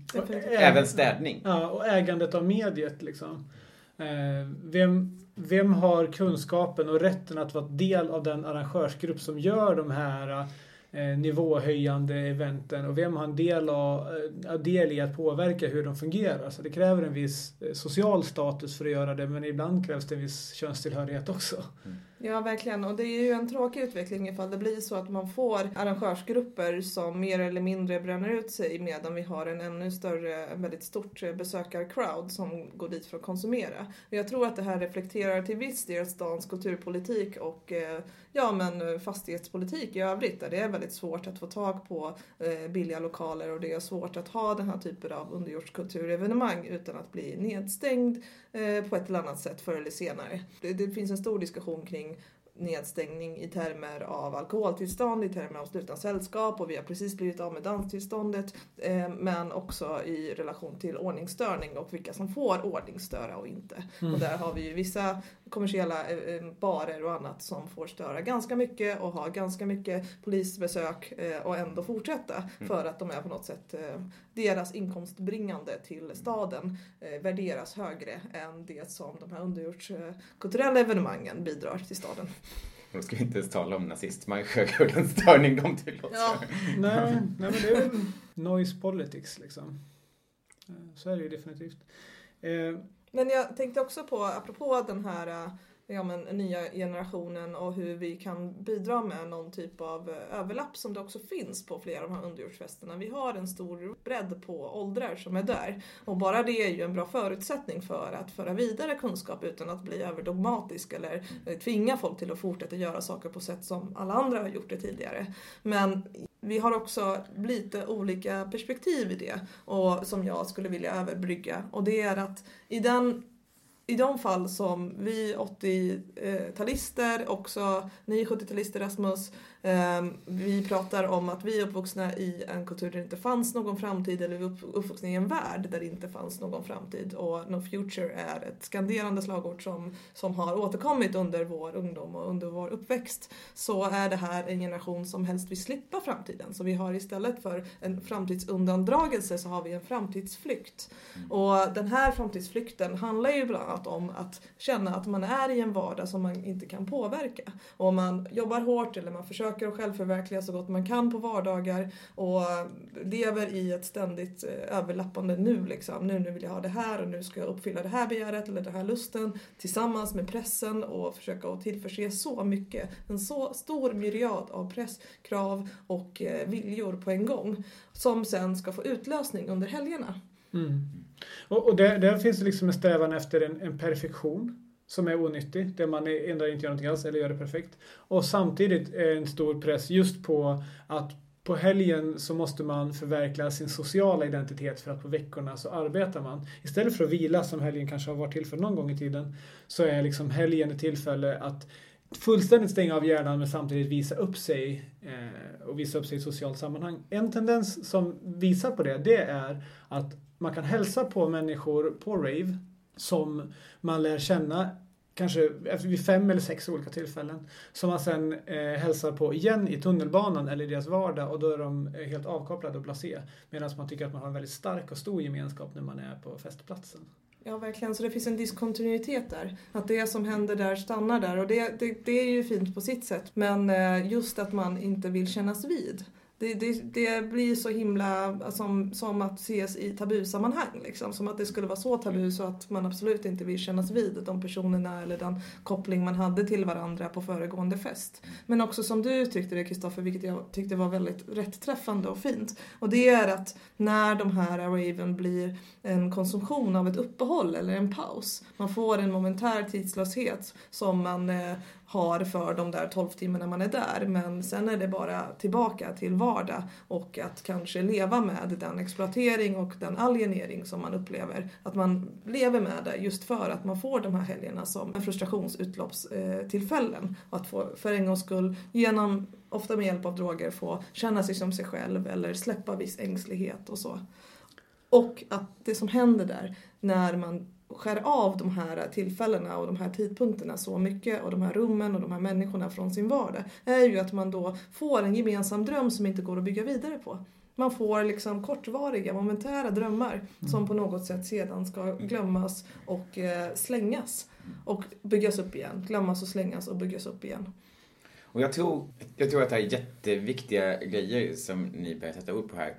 Även städning. Ja, och ägandet av mediet liksom. Eh, vem, vem har kunskapen och rätten att vara del av den arrangörsgrupp som gör de här eh, nivåhöjande eventen och vem har en del, av, eh, del i att påverka hur de fungerar. Så det kräver en viss social status för att göra det men ibland krävs det en viss könstillhörighet också. Mm. Ja, verkligen. Och det är ju en tråkig utveckling ifall det blir så att man får arrangörsgrupper som mer eller mindre bränner ut sig medan vi har en ännu större, väldigt stort besökarcrowd som går dit för att konsumera. Och jag tror att det här reflekterar till viss del stans kulturpolitik och eh, ja, men eh, fastighetspolitik i övrigt där det är väldigt svårt att få tag på eh, billiga lokaler och det är svårt att ha den här typen av underjordskulturevenemang utan att bli nedstängd på ett eller annat sätt förr eller senare. Det, det finns en stor diskussion kring nedstängning i termer av alkoholtillstånd, i termer av slutna sällskap och vi har precis blivit av med danstillståndet. Eh, men också i relation till ordningsstörning och vilka som får ordningsstöra och inte. Mm. Och där har vi ju vissa kommersiella eh, eh, barer och annat som får störa ganska mycket och ha ganska mycket polisbesök och ändå fortsätta mm. för att de är på något sätt deras inkomstbringande till staden värderas högre än det som de här underjordskulturella evenemangen bidrar till staden. Då ska vi inte ens tala om och den störning de tillåter. Ja. nej, nej, men det är väl noise politics liksom. Eh, så är det ju definitivt. Eh, men jag tänkte också på, apropå den här ja, men, nya generationen och hur vi kan bidra med någon typ av eh, överlapp som det också finns på flera av de här underjordsfesterna. Vi har en stor bredd på åldrar som är där och bara det är ju en bra förutsättning för att föra vidare kunskap utan att bli överdogmatisk eller eh, tvinga folk till att fortsätta göra saker på sätt som alla andra har gjort det tidigare. Men vi har också lite olika perspektiv i det och som jag skulle vilja överbrygga och det är att i den i de fall som vi 80-talister, också ni 70-talister Rasmus, vi pratar om att vi är uppvuxna i en kultur där det inte fanns någon framtid eller vi är uppvuxna i en värld där det inte fanns någon framtid och No Future är ett skanderande slagord som, som har återkommit under vår ungdom och under vår uppväxt så är det här en generation som helst vill slippa framtiden. Så vi har istället för en framtidsundandragelse så har vi en framtidsflykt. Mm. Och den här framtidsflykten handlar ju bland annat om att känna att man är i en vardag som man inte kan påverka. Och om man jobbar hårt eller man försöker försöker att självförverkliga så gott man kan på vardagar och lever i ett ständigt eh, överlappande nu liksom. Nu, nu vill jag ha det här och nu ska jag uppfylla det här begäret eller den här lusten tillsammans med pressen och försöka att tillförse så mycket, en så stor myriad av press, krav och eh, viljor på en gång som sen ska få utlösning under helgerna. Mm. Och, och där, där, finns det liksom en strävan efter en, en perfektion som är onyttig, där man ändrar inte gör någonting alls eller gör det perfekt. Och samtidigt är en stor press just på att på helgen så måste man förverkliga sin sociala identitet för att på veckorna så arbetar man. Istället för att vila som helgen kanske har varit till för någon gång i tiden så är liksom helgen ett tillfälle att fullständigt stänga av hjärnan men samtidigt visa upp sig eh, och visa upp sig i ett socialt sammanhang. En tendens som visar på det, det är att man kan hälsa på människor på rave som man lär känna kanske vid fem eller sex olika tillfällen. Som man sen eh, hälsar på igen i tunnelbanan eller i deras vardag och då är de eh, helt avkopplade och blasé. Medan man tycker att man har en väldigt stark och stor gemenskap när man är på festplatsen. Ja, verkligen. Så det finns en diskontinuitet där. Att det som händer där stannar där. Och det, det, det är ju fint på sitt sätt. Men eh, just att man inte vill kännas vid. Det, det, det, blir så himla alltså, som, som att ses i tabusammanhang. Liksom. Som att det skulle vara så tabu så att man absolut inte vill kännas vid de personerna eller den koppling man hade till varandra på föregående fest. Men också som du uttryckte det Kristoffer, vilket jag tyckte var väldigt rätträffande och fint. Och det är att när de här raven blir en konsumtion av ett uppehåll eller en paus. Man får en momentär tidslöshet som man eh, har för de där 12 timmarna man är där. Men sen är det bara tillbaka till vardag och att kanske leva med den exploatering och den alienering som man upplever. Att man lever med det just för att man får de här helgerna som frustrationsutloppstillfällen. Eh, och att få för en gångs skull genom ofta med hjälp av droger få känna sig som sig själv eller släppa viss ängslighet och så. Och att det som händer där när man skär av de här tillfällena och de här tidpunkterna så mycket och de här rummen och de här människorna från sin vardag är ju att man då får en gemensam dröm som inte går att bygga vidare på. Man får liksom kortvariga, momentära drömmar mm. som på något sätt sedan ska glömmas och eh, slängas. Och byggas upp igen. Glömmas och slängas och byggas upp igen. Och jag tror, jag tror att det här är jätteviktiga grejer som ni börjar sätta upp på här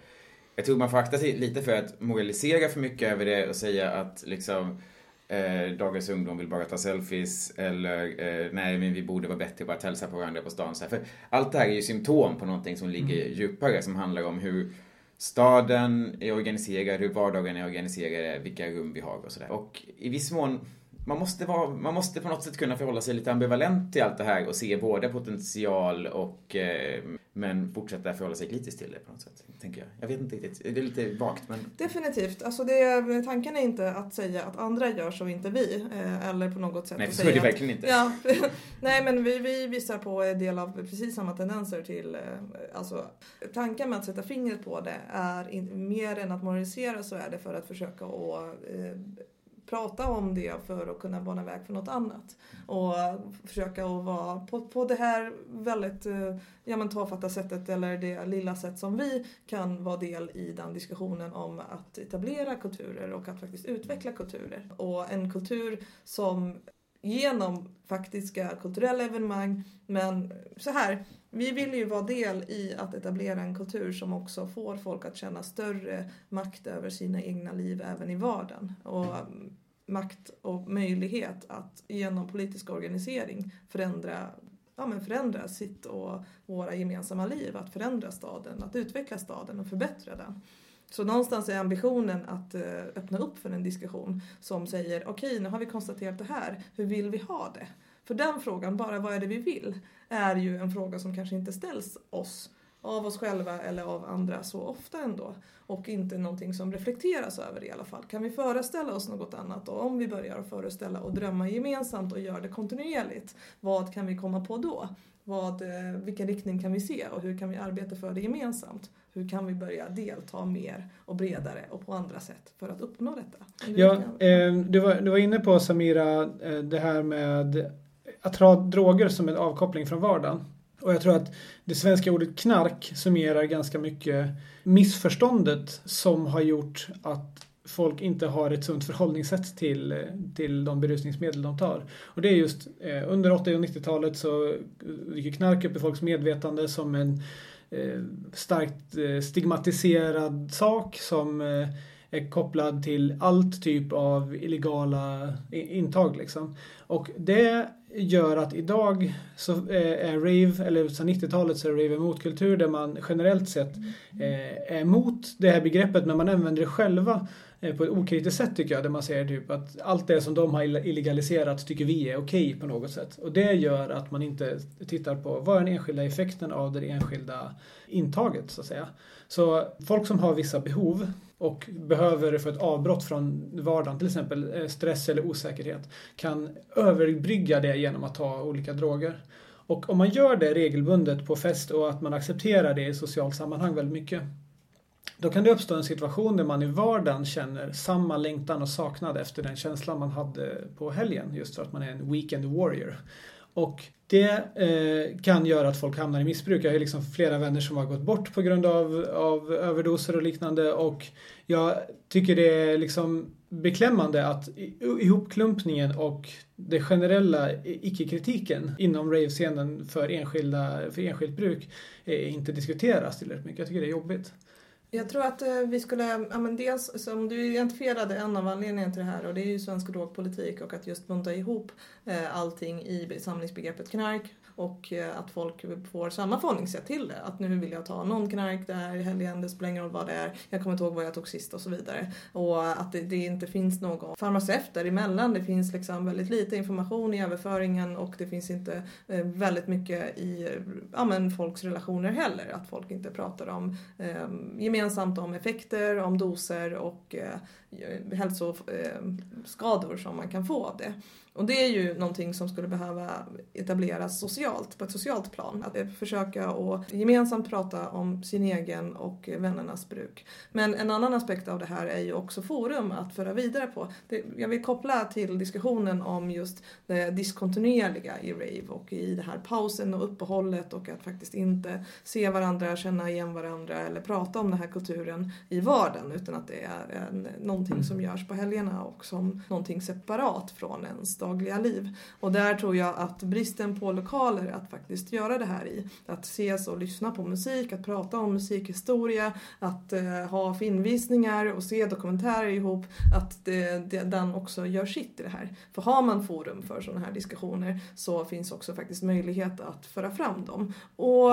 jag tror man får akta sig lite för att moralisera för mycket över det och säga att liksom eh, dagens ungdom vill bara ta selfies eller eh, nej men vi borde vara bättre på att hälsa på varandra på stan. Så för allt det här är ju symptom på någonting som ligger mm. djupare som handlar om hur staden är organiserad, hur vardagen är organiserad, vilka rum vi har och sådär. Och i viss mån man måste, vara, man måste på något sätt kunna förhålla sig lite ambivalent till allt det här och se både potential och eh, men fortsätta förhålla sig kritiskt till det på något sätt. Tänker jag. jag vet inte riktigt, det är lite vagt men... Definitivt. Alltså det, tanken är inte att säga att andra gör så, inte vi. Eh, eller på något sätt Nej, så är det verkligen inte. Ja, nej men vi, vi visar på en del av precis samma tendenser till, eh, alltså tanken med att sätta fingret på det är in, mer än att moralisera så är det för att försöka att eh, prata om det för att kunna bana väg för något annat. Och försöka att vara på, på det här väldigt eh, ja, men tafatta sättet eller det lilla sätt som vi kan vara del i den diskussionen om att etablera kulturer och att faktiskt utveckla kulturer. Och en kultur som genom faktiska kulturella evenemang. Men så här, vi vill ju vara del i att etablera en kultur som också får folk att känna större makt över sina egna liv även i vardagen. Och makt och möjlighet att genom politisk organisering förändra, ja, men förändra sitt och våra gemensamma liv, att förändra staden, att utveckla staden och förbättra den. Så någonstans är ambitionen att eh, öppna upp för en diskussion som säger okej, okay, nu har vi konstaterat det här, hur vill vi ha det? För den frågan, bara vad är det vi vill, är ju en fråga som kanske inte ställs oss av oss själva eller av andra så ofta ändå. Och inte någonting som reflekteras över i alla fall. Kan vi föreställa oss något annat och om vi börjar föreställa och drömma gemensamt och gör det kontinuerligt, vad kan vi komma på då? Vad, eh, vilken riktning kan vi se och hur kan vi arbeta för det gemensamt? Hur kan vi börja delta mer och bredare och på andra sätt för att uppnå detta? Ja, eh, du, var, du var inne på Samira, eh, det här med att ha droger som en avkoppling från vardagen. Och jag tror att det svenska ordet knark summerar ganska mycket missförståndet som har gjort att folk inte har ett sunt förhållningssätt till, till de berusningsmedel de tar. Och det är just eh, under 80 och 90-talet så gick knark upp i folks medvetande som en eh, starkt eh, stigmatiserad sak som eh, är kopplad till allt typ av illegala intag liksom. Och det gör att idag så eh, är rave, eller sedan 90-talet så är rave en motkultur där man generellt sett eh, är emot det här begreppet men man använder det själva eh, på ett okritiskt sätt tycker jag. Där man säger typ att allt det som de har illegaliserat tycker vi är okej okay på något sätt. Och det gör att man inte tittar på vad är den enskilda effekten av det enskilda intaget så att säga. Så folk som har vissa behov och behöver få ett avbrott från vardagen, till exempel eh, stress eller osäkerhet, kan överbrygga det genom att ta olika droger. Och om man gör det regelbundet på fest och att man accepterar det i socialt sammanhang väldigt mycket, då kan det uppstå en situation där man i vardagen känner samma längtan och saknad efter den känslan man hade på helgen, just för att man är en weekend warrior. Och det eh, kan göra att folk hamnar i missbruk. Jag har liksom flera vänner som har gått bort på grund av, av överdoser och liknande och jag tycker det är liksom beklämmande att ihopklumpningen och den generella icke-kritiken inom rave-scenen för, enskilda, för enskilt bruk eh, inte diskuteras tillräckligt mycket. Jag tycker det är jobbigt. Jag tror att eh, vi skulle, ja men dels som du identifierade en av anledningarna till det här och det är ju svensk drogpolitik och att just bunta ihop eh, allting i samlingsbegreppet knark och eh, att folk får samma förhållningssätt till det. Att nu vill jag ta någon knark det här i helgen, det spelar ingen roll vad det är, jag kommer inte ihåg vad jag tog sist och så vidare. Och att det, det inte finns någon farmaceut däremellan, det finns liksom väldigt lite information i överföringen och det finns inte eh, väldigt mycket i ja, men folks relationer heller. Att folk inte pratar om eh, gemensamt om effekter, om doser och eh, Eh, hälsoskador eh, som man kan få av det. Och det är ju någonting som skulle behöva etableras socialt, på ett socialt plan. Att försöka att gemensamt prata om sin egen och vännernas bruk. Men en annan aspekt av det här är ju också forum att föra vidare på. jag vill koppla till diskussionen om just det diskontinuerliga i rave och i det här pausen och uppehållet och att faktiskt inte se varandra, känna igen varandra eller prata om den här kulturen i vardagen utan att det är en, någonting som görs på helgerna och som någonting separat från ens dagliga liv. Och där tror jag att bristen på lokaler att faktiskt göra det här i, att ses och lyssna på musik, att prata om musikhistoria, att eh, ha filmvisningar och se dokumentärer ihop, att det, det, den också gör sitt i det här. För har man forum för sådana här diskussioner så finns också faktiskt möjlighet att föra fram dem och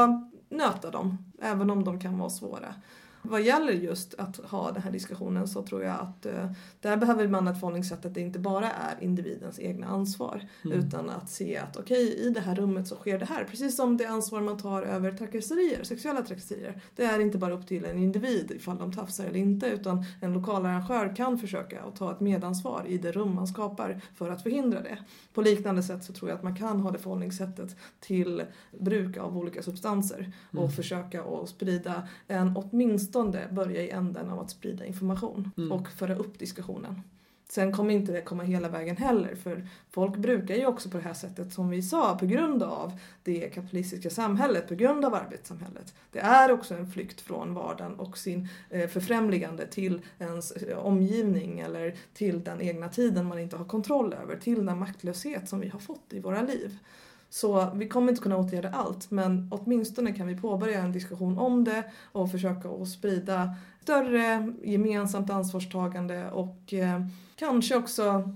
nöta dem, även om de kan vara svåra. Vad gäller just att ha den här diskussionen så tror jag att eh, där behöver man ett förhållningssätt att det inte bara är individens egna ansvar mm. utan att se att okej, okay, i det här rummet så sker det här. Precis som det ansvar man tar över trakasserier, sexuella trakasserier. Det är inte bara upp till en individ ifall de tafsar eller inte utan en lokal arrangör kan försöka att ta ett medansvar i det rum man skapar för att förhindra det. På liknande sätt så tror jag att man kan ha det förhållningssättet till bruk av olika substanser och mm. försöka att sprida en åtminstone åtminstone börja i änden av att sprida information mm. och föra upp diskussionen. Sen kommer inte det komma hela vägen heller för folk brukar ju också på det här sättet som vi sa på grund av det kapitalistiska samhället, på grund av arbetssamhället. Det är också en flykt från vardagen och sin eh, förfrämligande till ens eh, omgivning eller till den egna tiden man inte har kontroll över, till den maktlöshet som vi har fått i våra liv. Så vi kommer inte kunna åtgärda allt men åtminstone kan vi påbörja en diskussion om det och försöka att sprida större gemensamt ansvarstagande och eh, kanske också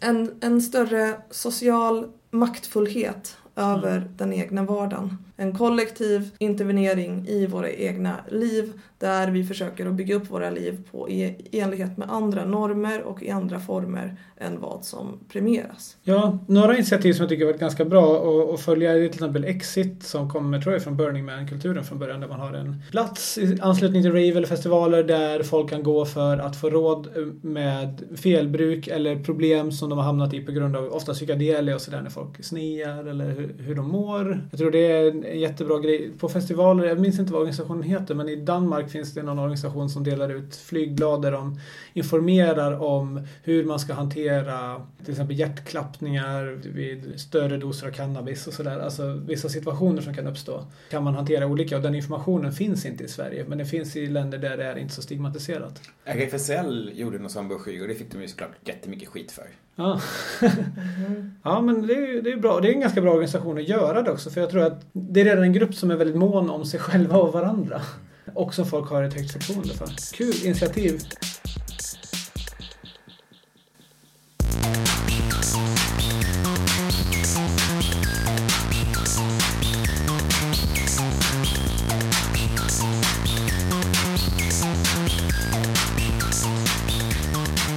en, en större social maktfullhet över mm. den egna vardagen. En kollektiv intervenering i våra egna liv där vi försöker att bygga upp våra liv på e, i enlighet med andra normer och i andra former än vad som premieras. Ja, några initiativ som jag tycker varit ganska bra att följa är till exempel Exit som kommer, tror jag, från Burning Man-kulturen från början där man har en plats i anslutning till rave eller festivaler där folk kan gå för att få råd eh, med felbruk eller problem som de har hamnat i på grund av ofta psykedelia och sådär när folk snear eller hur, hur de mår. Jag tror det är en jättebra grej. På festivaler, jag minns inte vad organisationen heter, men i Danmark finns det någon organisation som delar ut flygblad där de informerar om hur man ska hantera till exempel hjärtklappningar vid större doser av cannabis och sådär. Alltså vissa situationer som kan uppstå kan man hantera olika och den informationen finns inte i Sverige men det finns i länder där det är inte så stigmatiserat. RFSL gjorde någon sån broschyr och det fick de ju såklart jättemycket skit för. Ja, mm. ja men det är, det är bra. Det är en ganska bra organisation att göra det också för jag tror att det är redan en grupp som är väldigt mån om sig själva och varandra. och som folk har ett högt förtroende för. Kul initiativ!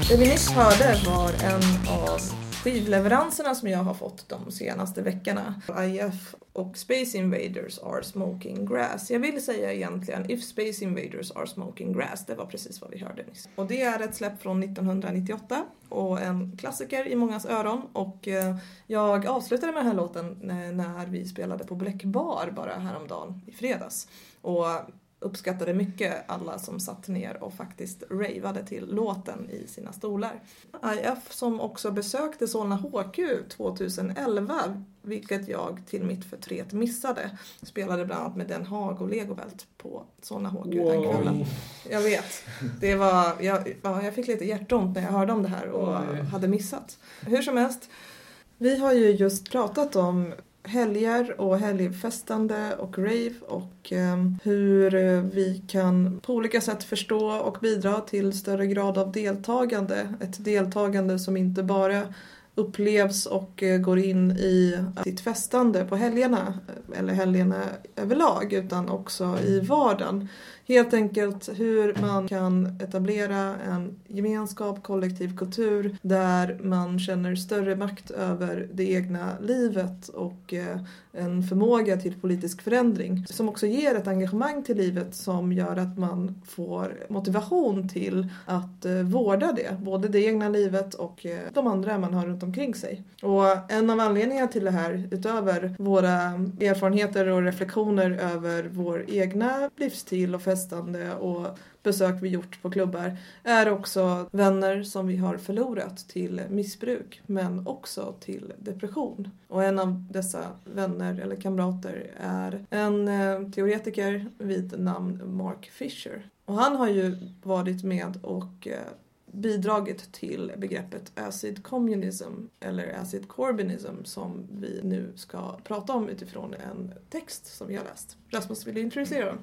Det vi nyss hörde var en av skivleveranserna som jag har fått de senaste veckorna. IF och Space Invaders are smoking grass. Jag vill säga egentligen If Space Invaders are smoking grass. Det var precis vad vi hörde nyss. Och det är ett släpp från 1998 och en klassiker i mångas öron. Och eh, jag avslutade med den här låten eh, när vi spelade på Black Bar bara häromdagen i fredags. Och uppskattade mycket alla som satt ner och faktiskt ravade till låten i sina stolar. IF som också besökte Solna HQ 2011, vilket jag till mitt förtret missade, spelade bland annat med Den Haag och Legovält på Solna HQ wow. den kvällen. Jag vet. Det var, jag, jag fick lite hjärtont när jag hörde om det här och Oj. hade missat. Hur som helst, vi har ju just pratat om helger och helgfestande och rave och ehm, eh, hur vi kan på olika sätt förstå och bidra till större grad av deltagande. Ett deltagande som inte bara upplevs och eh, går in i sitt festande på helgerna eh, eller helgerna överlag utan också i vardagen. Helt enkelt hur man kan etablera en gemenskap, kollektiv kultur där man känner större makt över det egna livet och eh, en förmåga till politisk förändring som också ger ett engagemang till livet som gör att man får motivation till att eh, vårda det, både det egna livet och eh, de andra man har runt omkring sig. Och en av anledningarna till det här, utöver våra erfarenheter och reflektioner över vår egna livsstil och festande och besök vi gjort på klubbar är också vänner som vi har förlorat till missbruk men också till depression. Och en av dessa vänner eller kamrater är en eh, teoretiker vid namn Mark Fisher. Och han har ju varit med och eh, bidragit till begreppet acid communism eller acid corbynism som vi nu ska prata om utifrån en text som vi har läst. Rasmus, vill du introducera den?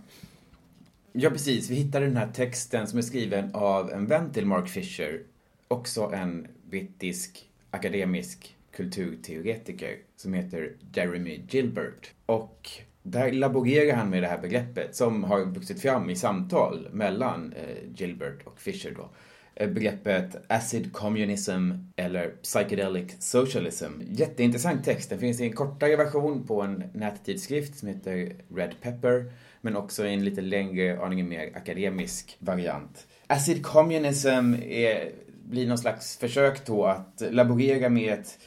Ja, precis. Vi hittade den här texten som är skriven av en vän till Mark Fisher, också en brittisk akademisk kulturteoretiker som heter Jeremy Gilbert. Och där laborerar han med det här begreppet som har vuxit fram i samtal mellan eh, Gilbert och Fisher då. Eh, begreppet acid communism eller psychedelic socialism. Jätteintressant text. Den finns i en kortare version på en nättidskrift som heter Red Pepper men också i en lite längre, aningen mer akademisk variant. Acid communism är, blir någon slags försök då att laborera med ett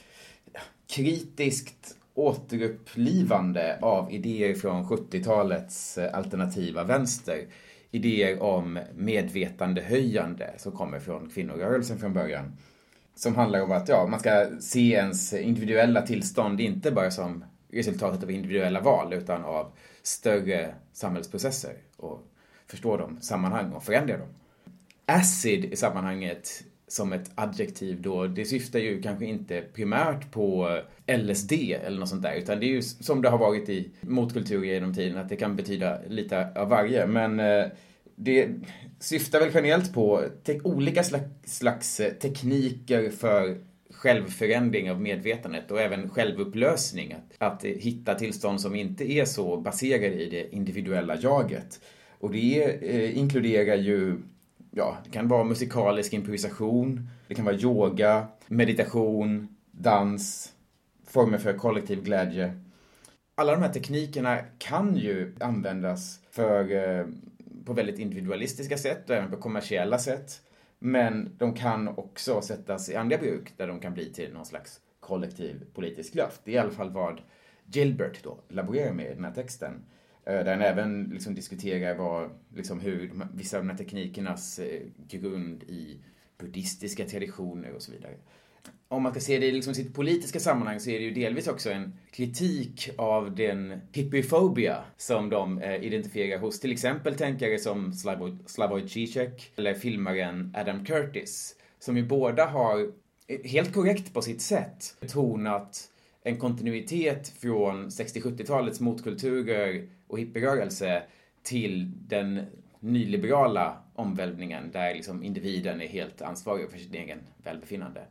kritiskt återupplivande av idéer från 70-talets eh, alternativa vänster. Idéer om medvetandehöjande som kommer från kvinnorörelsen från början. Som handlar om att ja, man ska se ens individuella tillstånd inte bara som resultatet av individuella val utan av större samhällsprocesser och förstå dem, sammanhang och förändra dem. Acid i sammanhanget som ett adjektiv då, det syftar ju kanske inte primärt på LSD eller något sånt där, utan det är ju som det har varit i motkulturer genom tiden, att det kan betyda lite av varje. Men eh, det syftar väl generellt på olika slags, slags eh, tekniker för självförändring av medvetandet och även självupplösning. Att, att hitta tillstånd som inte är så baserade i det individuella jaget. Och det eh, inkluderar ju, ja, det kan vara musikalisk improvisation, det kan vara yoga, meditation, dans, former för kollektiv glädje. Alla de här teknikerna kan ju användas för, eh, på väldigt individualistiska sätt och även på kommersiella sätt. Men de kan också sättas i andra bruk där de kan bli till någon slags kollektiv politisk kraft. Det är i alla fall vad Gilbert då laborerar med i den här texten. Eh, där han även liksom diskuterar vad, liksom hur vissa av de här teknikernas eh, grund i buddhistiska traditioner och så vidare om man ska se det i liksom sitt politiska sammanhang så är det ju delvis också en kritik av den hippiefobia som de eh, identifierar hos till exempel tänkare som Slavoj, Slavoj Zizek eller filmaren Adam Curtis. Som ju båda har, eh, helt korrekt på sitt sätt, betonat en kontinuitet från 60-70-talets motkulturer och hippierörelse till den nyliberala omvälvningen där liksom individen är helt ansvarig för sitt egen välbefinnande.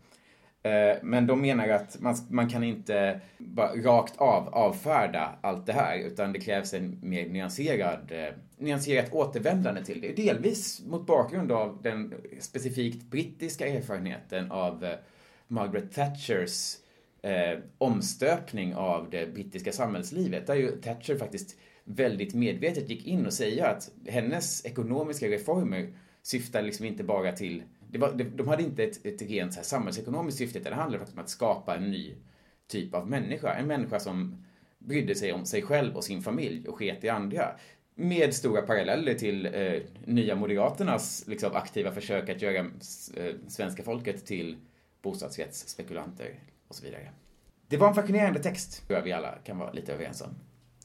Eh, men de menar att man, man kan inte bara rakt av avfärda allt det här utan det krävs en mer nyanserad, eh, nyanserat återvändande till det. Delvis mot bakgrund av den specifikt brittiska erfarenheten av eh, Margaret Thatchers eh, omstöpning av det brittiska samhällslivet. Där ju Thatcher faktiskt väldigt medvetet gick in och säga att hennes ekonomiska reformer syftar liksom inte bara till det var, de hade inte ett, ett rent så här samhällsekonomiskt syfte, utan det handlade faktiskt om att skapa en ny typ av människa. En människa som brydde sig om sig själv och sin familj och sket i andra. Med stora paralleller till eh, Nya Moderaternas liksom, aktiva försök att göra eh, svenska folket till bostadsrättsspekulanter och så vidare. Det var en fascinerande text, tror jag vi alla kan vara lite överens om.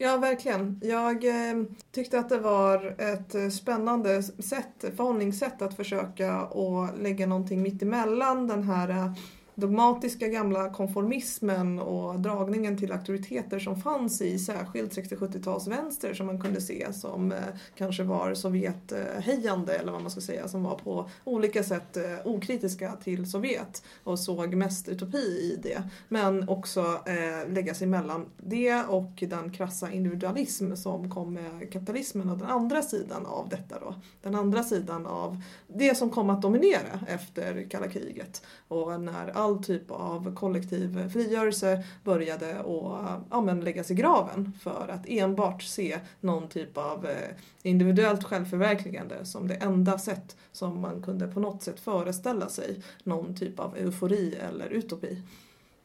Ja, verkligen. Jag eh, tyckte att det var ett spännande sätt, förhållningssätt att försöka att lägga någonting mitt emellan den här eh, dogmatiska gamla konformismen och dragningen till auktoriteter som fanns i särskilt 60-70-talsvänster som man kunde se som eh, kanske var Sovjethejande eller vad man ska säga som var på olika sätt eh, okritiska till Sovjet och såg mest utopi i det. Men också eh, lägga sig mellan det och den krassa individualism som kom med kapitalismen och den andra sidan av detta då. Den andra sidan av det som kom att dominera efter kalla kriget och när all all typ av kollektiv frigörelse började att ja, men läggas i graven för att enbart se någon typ av eh, individuellt självförverkligande som det enda sätt som man kunde på något sätt föreställa sig någon typ av eufori eller utopi.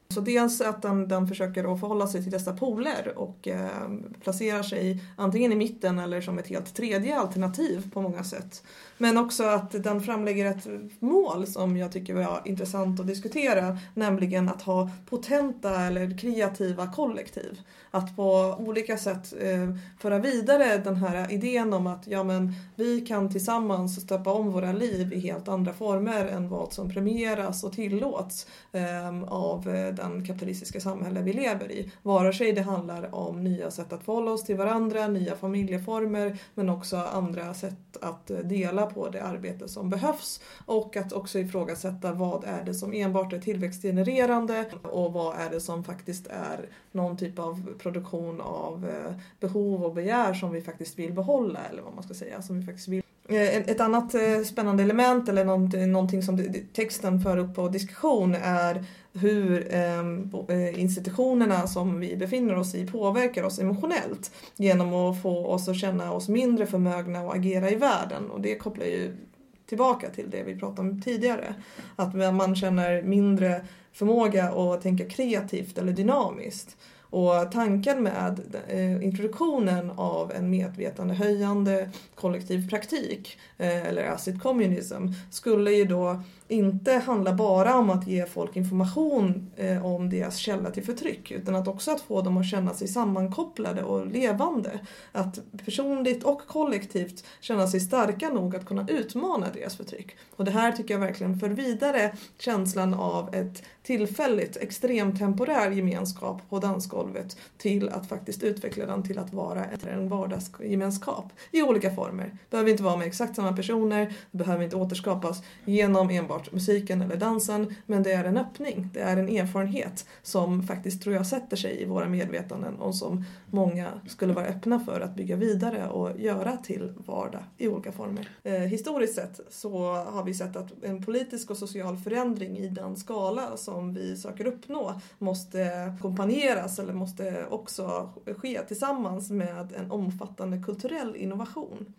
Så dels att den, den försöker att förhålla sig till dessa poler och eh, placerar sig antingen i mitten eller som ett helt tredje alternativ på många sätt. Men också att den framlägger ett mål som jag tycker var intressant att diskutera, nämligen att ha potenta eller kreativa kollektiv. Att på olika sätt eh, föra vidare den här idén om att ja, men, vi kan tillsammans stöpa om våra liv i helt andra former än vad som premieras och tillåts ehm, eh, av den kapitalistiska samhälle vi lever i. Vare sig det handlar om nya sätt att förhålla oss till varandra, nya familjeformer, men också andra sätt att eh, dela på det arbete som behövs och att också ifrågasätta vad är det som enbart är tillväxtgenererande och vad är det som faktiskt är någon typ av produktion av eh, behov och begär som vi faktiskt vill behålla eller vad man ska säga, som vi faktiskt vill. Eh, ett annat eh, spännande element eller någonting som texten för upp på diskussion är hur ehm, eh, institutionerna som vi befinner oss i påverkar oss emotionellt genom att få oss att känna oss mindre förmögna att agera i världen och det kopplar ju tillbaka till det vi pratade om tidigare. Att man känner mindre förmåga att tänka kreativt eller dynamiskt. Och tanken med eh, introduktionen av en medvetandehöjande kollektiv praktik, eh, eller acid communism, skulle ju då inte handlar bara om att ge folk information eh, om deras källa till förtryck utan att också att få dem att känna sig sammankopplade och levande. Att personligt och kollektivt känna sig starka nog att kunna utmana deras förtryck. Och det här tycker jag verkligen för vidare känslan av ett tillfälligt, extremtemporär gemenskap på dansgolvet till att faktiskt utveckla den till att vara en vardagsgemenskap i olika former. Det behöver inte vara med exakt samma personer, det behöver inte återskapas genom enbart musiken eller dansen, men det är en öppning, det är en erfarenhet som faktiskt tror jag sätter sig i våra medvetanden och som många skulle vara öppna för att bygga vidare och göra till vardag i olika former. Eh, historiskt sett så har vi sett att en politisk och social förändring i den skala som som vi söker uppnå måste kompanjeras eller måste också ske tillsammans med en omfattande kulturell innovation.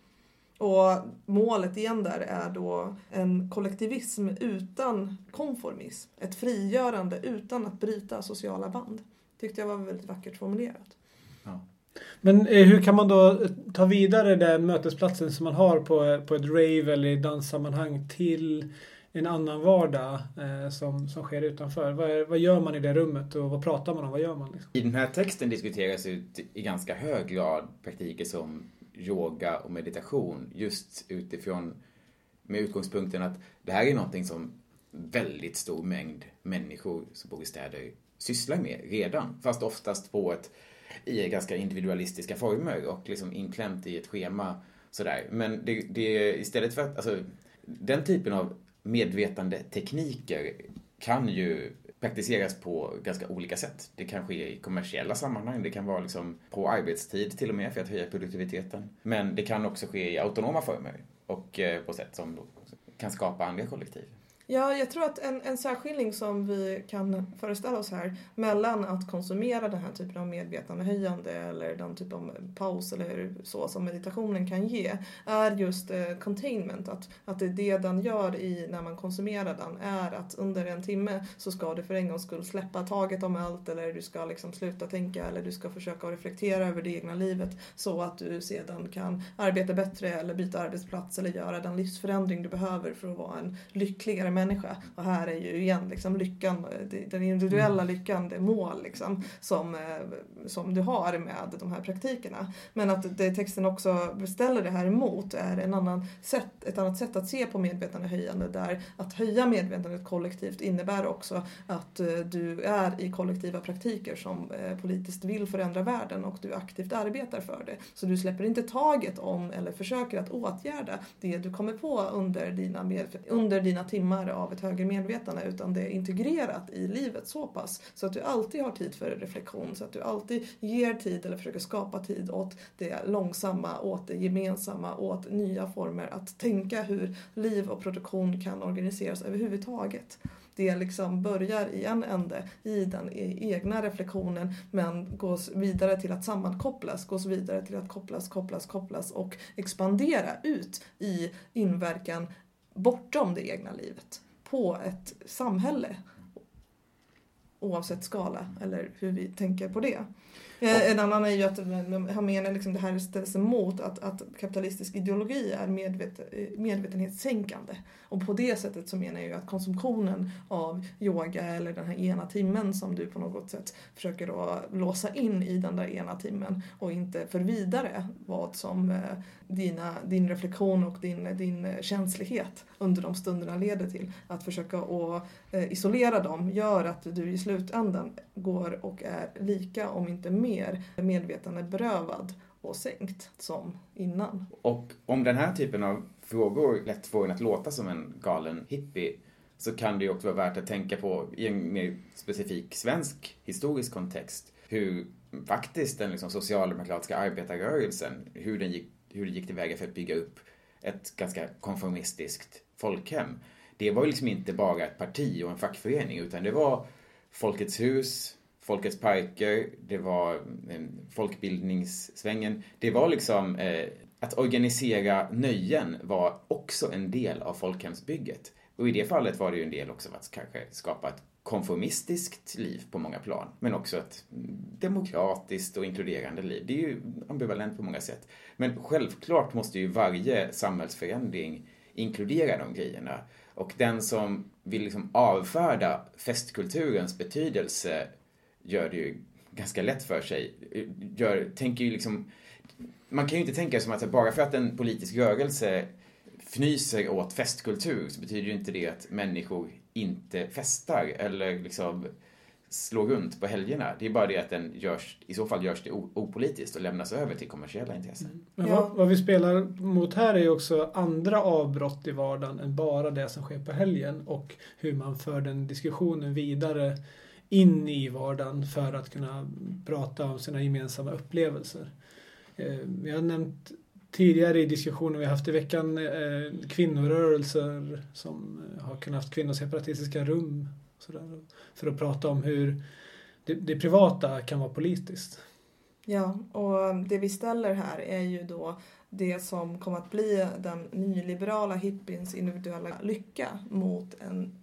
Och målet igen där är då en kollektivism utan konformism. Ett frigörande utan att bryta sociala band. Tyckte jag var väldigt vackert formulerat. Ja. Men eh, hur kan man då ta vidare den mötesplatsen som man har på, på ett rave eller i danssammanhang till en annan vardag eh, som, som sker utanför. Vad, är, vad gör man i det rummet och vad pratar man om? Vad gör man? Liksom? I den här texten diskuteras ut i ganska hög grad praktiker som yoga och meditation just utifrån med utgångspunkten att det här är någonting som väldigt stor mängd människor som bor i städer sysslar med redan, fast oftast på ett i ganska individualistiska former och liksom inklämt i ett schema sådär. Men det, det istället för att, alltså den typen av medvetande tekniker kan ju praktiseras på ganska olika sätt. Det kan ske i kommersiella sammanhang, det kan vara liksom på arbetstid till och med för att höja produktiviteten. Men det kan också ske i autonoma former och eh, på sätt som kan skapa andra kollektiv. Ja, jag tror att en, en särskiljning som vi kan föreställa oss här mellan att konsumera den här typen av medvetandehöjande eller den typ av paus eller så som meditationen kan ge är just eh, containment. Att, att det, det den gör i, när man konsumerar den är att under en timme så ska du för en gångs skull släppa taget om allt eller du ska liksom sluta tänka eller du ska försöka reflektera över det egna livet så att du sedan kan arbeta bättre eller byta arbetsplats eller göra den livsförändring du behöver för att vara en lyckligare människa. Och här är ju igen liksom lyckan, den individuella mm. lyckan, det mål liksom, som, eh, som du har med de här praktikerna. Men att det texten också ställer det här emot är en annan sätt, ett annat sätt att se på medvetandehöjande där att höja medvetandet kollektivt innebär också att eh, du är i kollektiva praktiker som eh, politiskt vill förändra världen och du aktivt arbetar för det. Så du släpper inte taget om eller försöker att åtgärda det du kommer på under dina, under dina timmar timmar av ett högre medvetande utan det är integrerat i livet så pass så att du alltid har tid för reflektion så att du alltid ger tid eller försöker skapa tid åt det långsamma, åt det gemensamma, åt nya former att tänka hur liv och produktion kan organiseras överhuvudtaget. Det liksom börjar i en ände i den e-, egna reflektionen men gås vidare till att sammankopplas, gås vidare till att kopplas, kopplas, kopplas och expandera ut i inverkan bortom det egna livet på ett samhälle oavsett skala eller hur vi tänker på det. Eh, en annan är ju att han menar liksom det här ställs emot att, att kapitalistisk ideologi är medvet, medvetenhetssänkande. Och på det sättet så menar jag ju att konsumtionen av yoga eller den här ena timmen som du på något sätt försöker då låsa in i den där ena timmen och inte för vidare vad som eh, dina, din reflektion och din, din känslighet under de stunderna leder till. Att försöka att eh, isolera dem gör att du i slutändan går och är lika, om inte mer, medvetandeberövad och sänkt som innan. Och om den här typen av frågor lätt får en att låta som en galen hippie så kan det ju också vara värt att tänka på i en mer specifik svensk historisk kontext hur faktiskt den liksom socialdemokratiska arbetarrörelsen, hur, den gick, hur det gick tillväga för att bygga upp ett ganska konformistiskt folkhem. Det var ju liksom inte bara ett parti och en fackförening utan det var Folkets hus, Folkets parker, det var eh, folkbildningssvängen. Det var liksom eh, att organisera nöjen var också en del av folkhemsbygget. Och i det fallet var det ju en del också av att kanske skapa ett konformistiskt liv på många plan, men också ett demokratiskt och inkluderande liv. Det är ju ambivalent på många sätt. Men självklart måste ju varje samhällsförändring inkludera de grejerna. Och den som vill liksom avfärda festkulturens betydelse gör det ju ganska lätt för sig. Gör, tänker ju liksom, man kan ju inte tänka som att bara för att en politisk rörelse fnyser åt festkultur så betyder ju inte det att människor inte festar eller liksom slår runt på helgerna. Det är bara det att den görs, i så fall görs det opolitiskt och lämnas över till kommersiella intressen. Mm. Men vad, vad, vi spelar mot här är ju också andra avbrott i vardagen än bara det som sker på helgen och hur man för den diskussionen vidare in i vardagen för att kunna prata om sina gemensamma upplevelser. Eh, vi har nämnt tidigare i diskussioner vi haft i veckan eh, kvinnorörelser som eh, har kunnat haft kvinnoseparatistiska rum sådär, för att prata om hur det, det privata kan vara politiskt. Ja, och det vi ställer här är ju då det som kom att bli den nyliberala hippiens individuella lycka mot en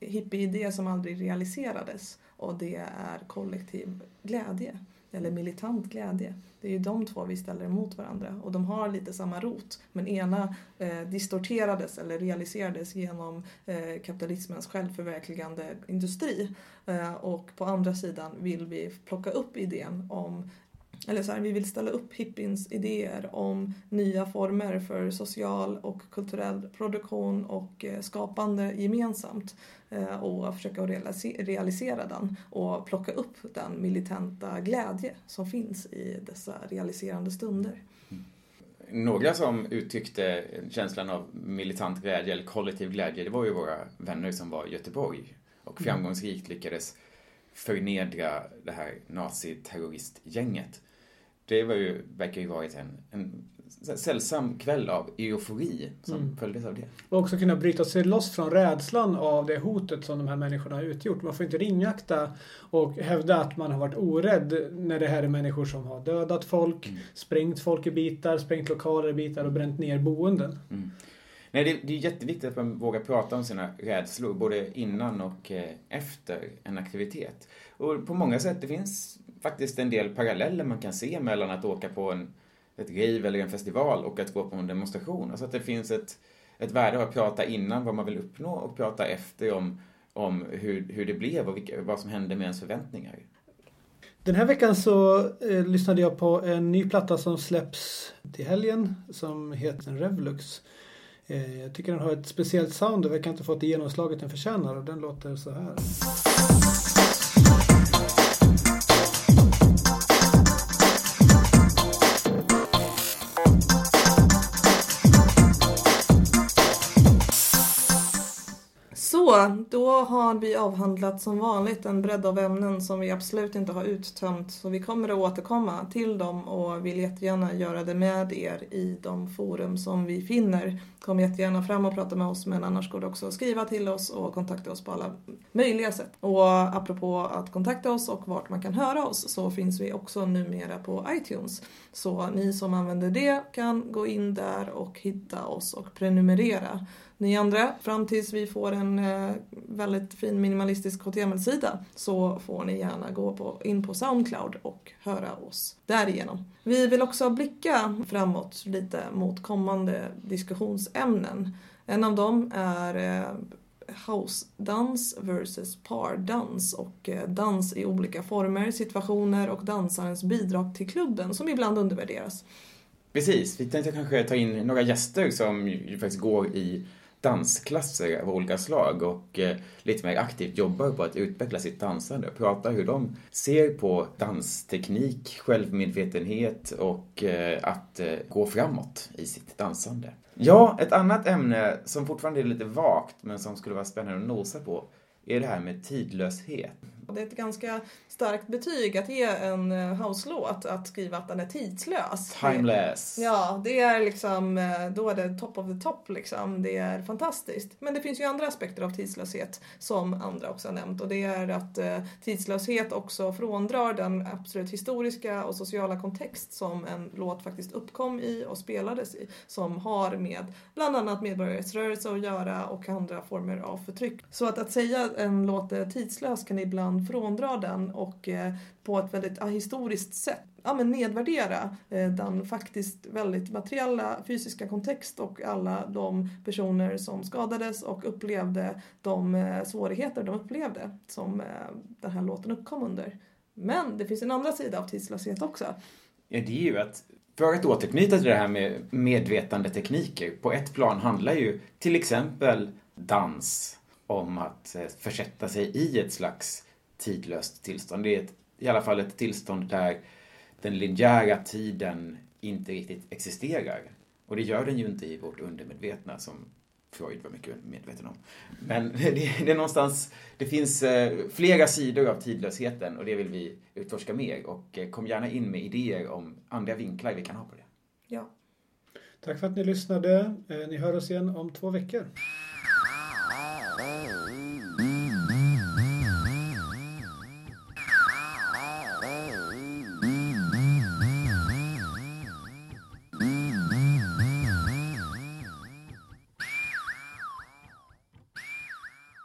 hippieidé som aldrig realiserades och det är kollektiv glädje eller militant glädje. Det är ju de två vi ställer emot varandra. Och de har lite samma rot. Men ena eh, distorterades eller realiserades genom eh, kapitalismens självförverkligande industri. Eh, och på andra sidan vill vi plocka upp idén om eller så här, vi vill ställa upp hippiens idéer om nya former för social och kulturell produktion och eh, skapande gemensamt och försöka realisera den och plocka upp den militanta glädje som finns i dessa realiserande stunder. Några som uttryckte känslan av militant glädje eller kollektiv glädje, det var ju våra vänner som var i Göteborg och mm. framgångsrikt lyckades förnedra det här naziterroristgänget. Det var ju, verkar ju varit en, en sällsam kväll av eufori som mm. följdes av det. Och också kunna bryta sig loss från rädslan av det hotet som de här människorna har utgjort. Man får inte ringakta och hävda att man har varit orädd när det här är människor som har dödat folk, mm. sprängt folk i bitar, sprängt lokaler i bitar och bränt ner boenden. Mm. Nej, det, det är jätteviktigt att man vågar prata om sina rädslor, både innan och eh, efter en aktivitet. Och på många sätt, det finns faktiskt en del paralleller man kan se mellan att åka på en, ett rave eller en festival och att gå på en demonstration. Alltså att det finns ett, ett värde av att prata innan vad man vill uppnå och prata efter om, om hur, hur det blev och vilka, vad som hände med ens förväntningar. Den här veckan så eh, lyssnade jag på en ny platta som släpps till helgen som heter Revlux. Eh, jag tycker den har ett speciellt sound och verkar inte fått det genomslaget den förtjänar och den låter så här. Då har vi avhandlat som vanligt en bredd av ämnen som vi absolut inte har uttömt. Så vi kommer att återkomma till dem och vill jättegärna göra det med er i de forum som vi finner. Kom jättegärna fram och prata med oss men annars går det också att skriva till oss och kontakta oss på alla möjliga sätt. Och apropå att kontakta oss och vart man kan höra oss så finns vi också numera på iTunes. Så ni som använder det kan gå in där och hitta oss och prenumerera ni andra, fram tills vi får en eh, väldigt fin minimalistisk HTML-sida så får ni gärna gå på, in på Soundcloud och höra oss därigenom. Vi vill också blicka framåt lite mot kommande diskussionsämnen. En av dem är eh, house-dans versus pardans och eh, dans i olika former, situationer och dansarens bidrag till klubben som ibland undervärderas. Precis, vi tänkte kanske ta in några gäster som ju faktiskt går i dansklasser av olika slag och eh, lite mer aktivt jobbar på att utveckla sitt dansande. Prata hur de ser på dansteknik, självmedvetenhet och eh, att eh, gå framåt i sitt dansande. Ja, ett annat ämne som fortfarande är lite vagt men som skulle vara spännande att nosa på är det här med tidlöshet. Det är ett ganska starkt betyg att ge en eh, house-låt, att skriva att den är tidslös. Timeless. Ja, det är liksom, eh, då är det top of the top liksom. Det är fantastiskt. Men det finns ju andra aspekter av tidslöshet som andra också har nämnt och det är att eh, tidslöshet också fråndrar den absolut historiska och sociala kontext som en låt faktiskt uppkom i och spelades i, som har med bland annat medborgarrättsrörelse att göra och andra former av förtryck. Så att, att säga en låt är tidslös kan ibland fråndra den och eh, på ett väldigt historiskt sätt ja, men nedvärdera eh, den faktiskt väldigt materiella fysiska kontext och alla de personer som skadades och upplevde de eh, svårigheter de upplevde som den här låten uppkom under. Men det finns en andra sida av tidslöshet också. Ja, det är ju att för att återknyta till det här med medvetande tekniker. På ett plan handlar ju till exempel dans om att försätta sig i ett slags tidlöst tillstånd. Det är ett, i alla fall ett tillstånd där den linjära tiden inte riktigt existerar. Och det gör den ju inte i vårt undermedvetna som Freud var mycket medveten om. Men det, det är någonstans, det finns eh, flera sidor av tidlösheten och det vill vi utforska mer. Och eh, kom gärna in med idéer om andra vinklar vi kan ha på det. Ja. Tack för att ni lyssnade. Eh, ni hör oss igen om två veckor.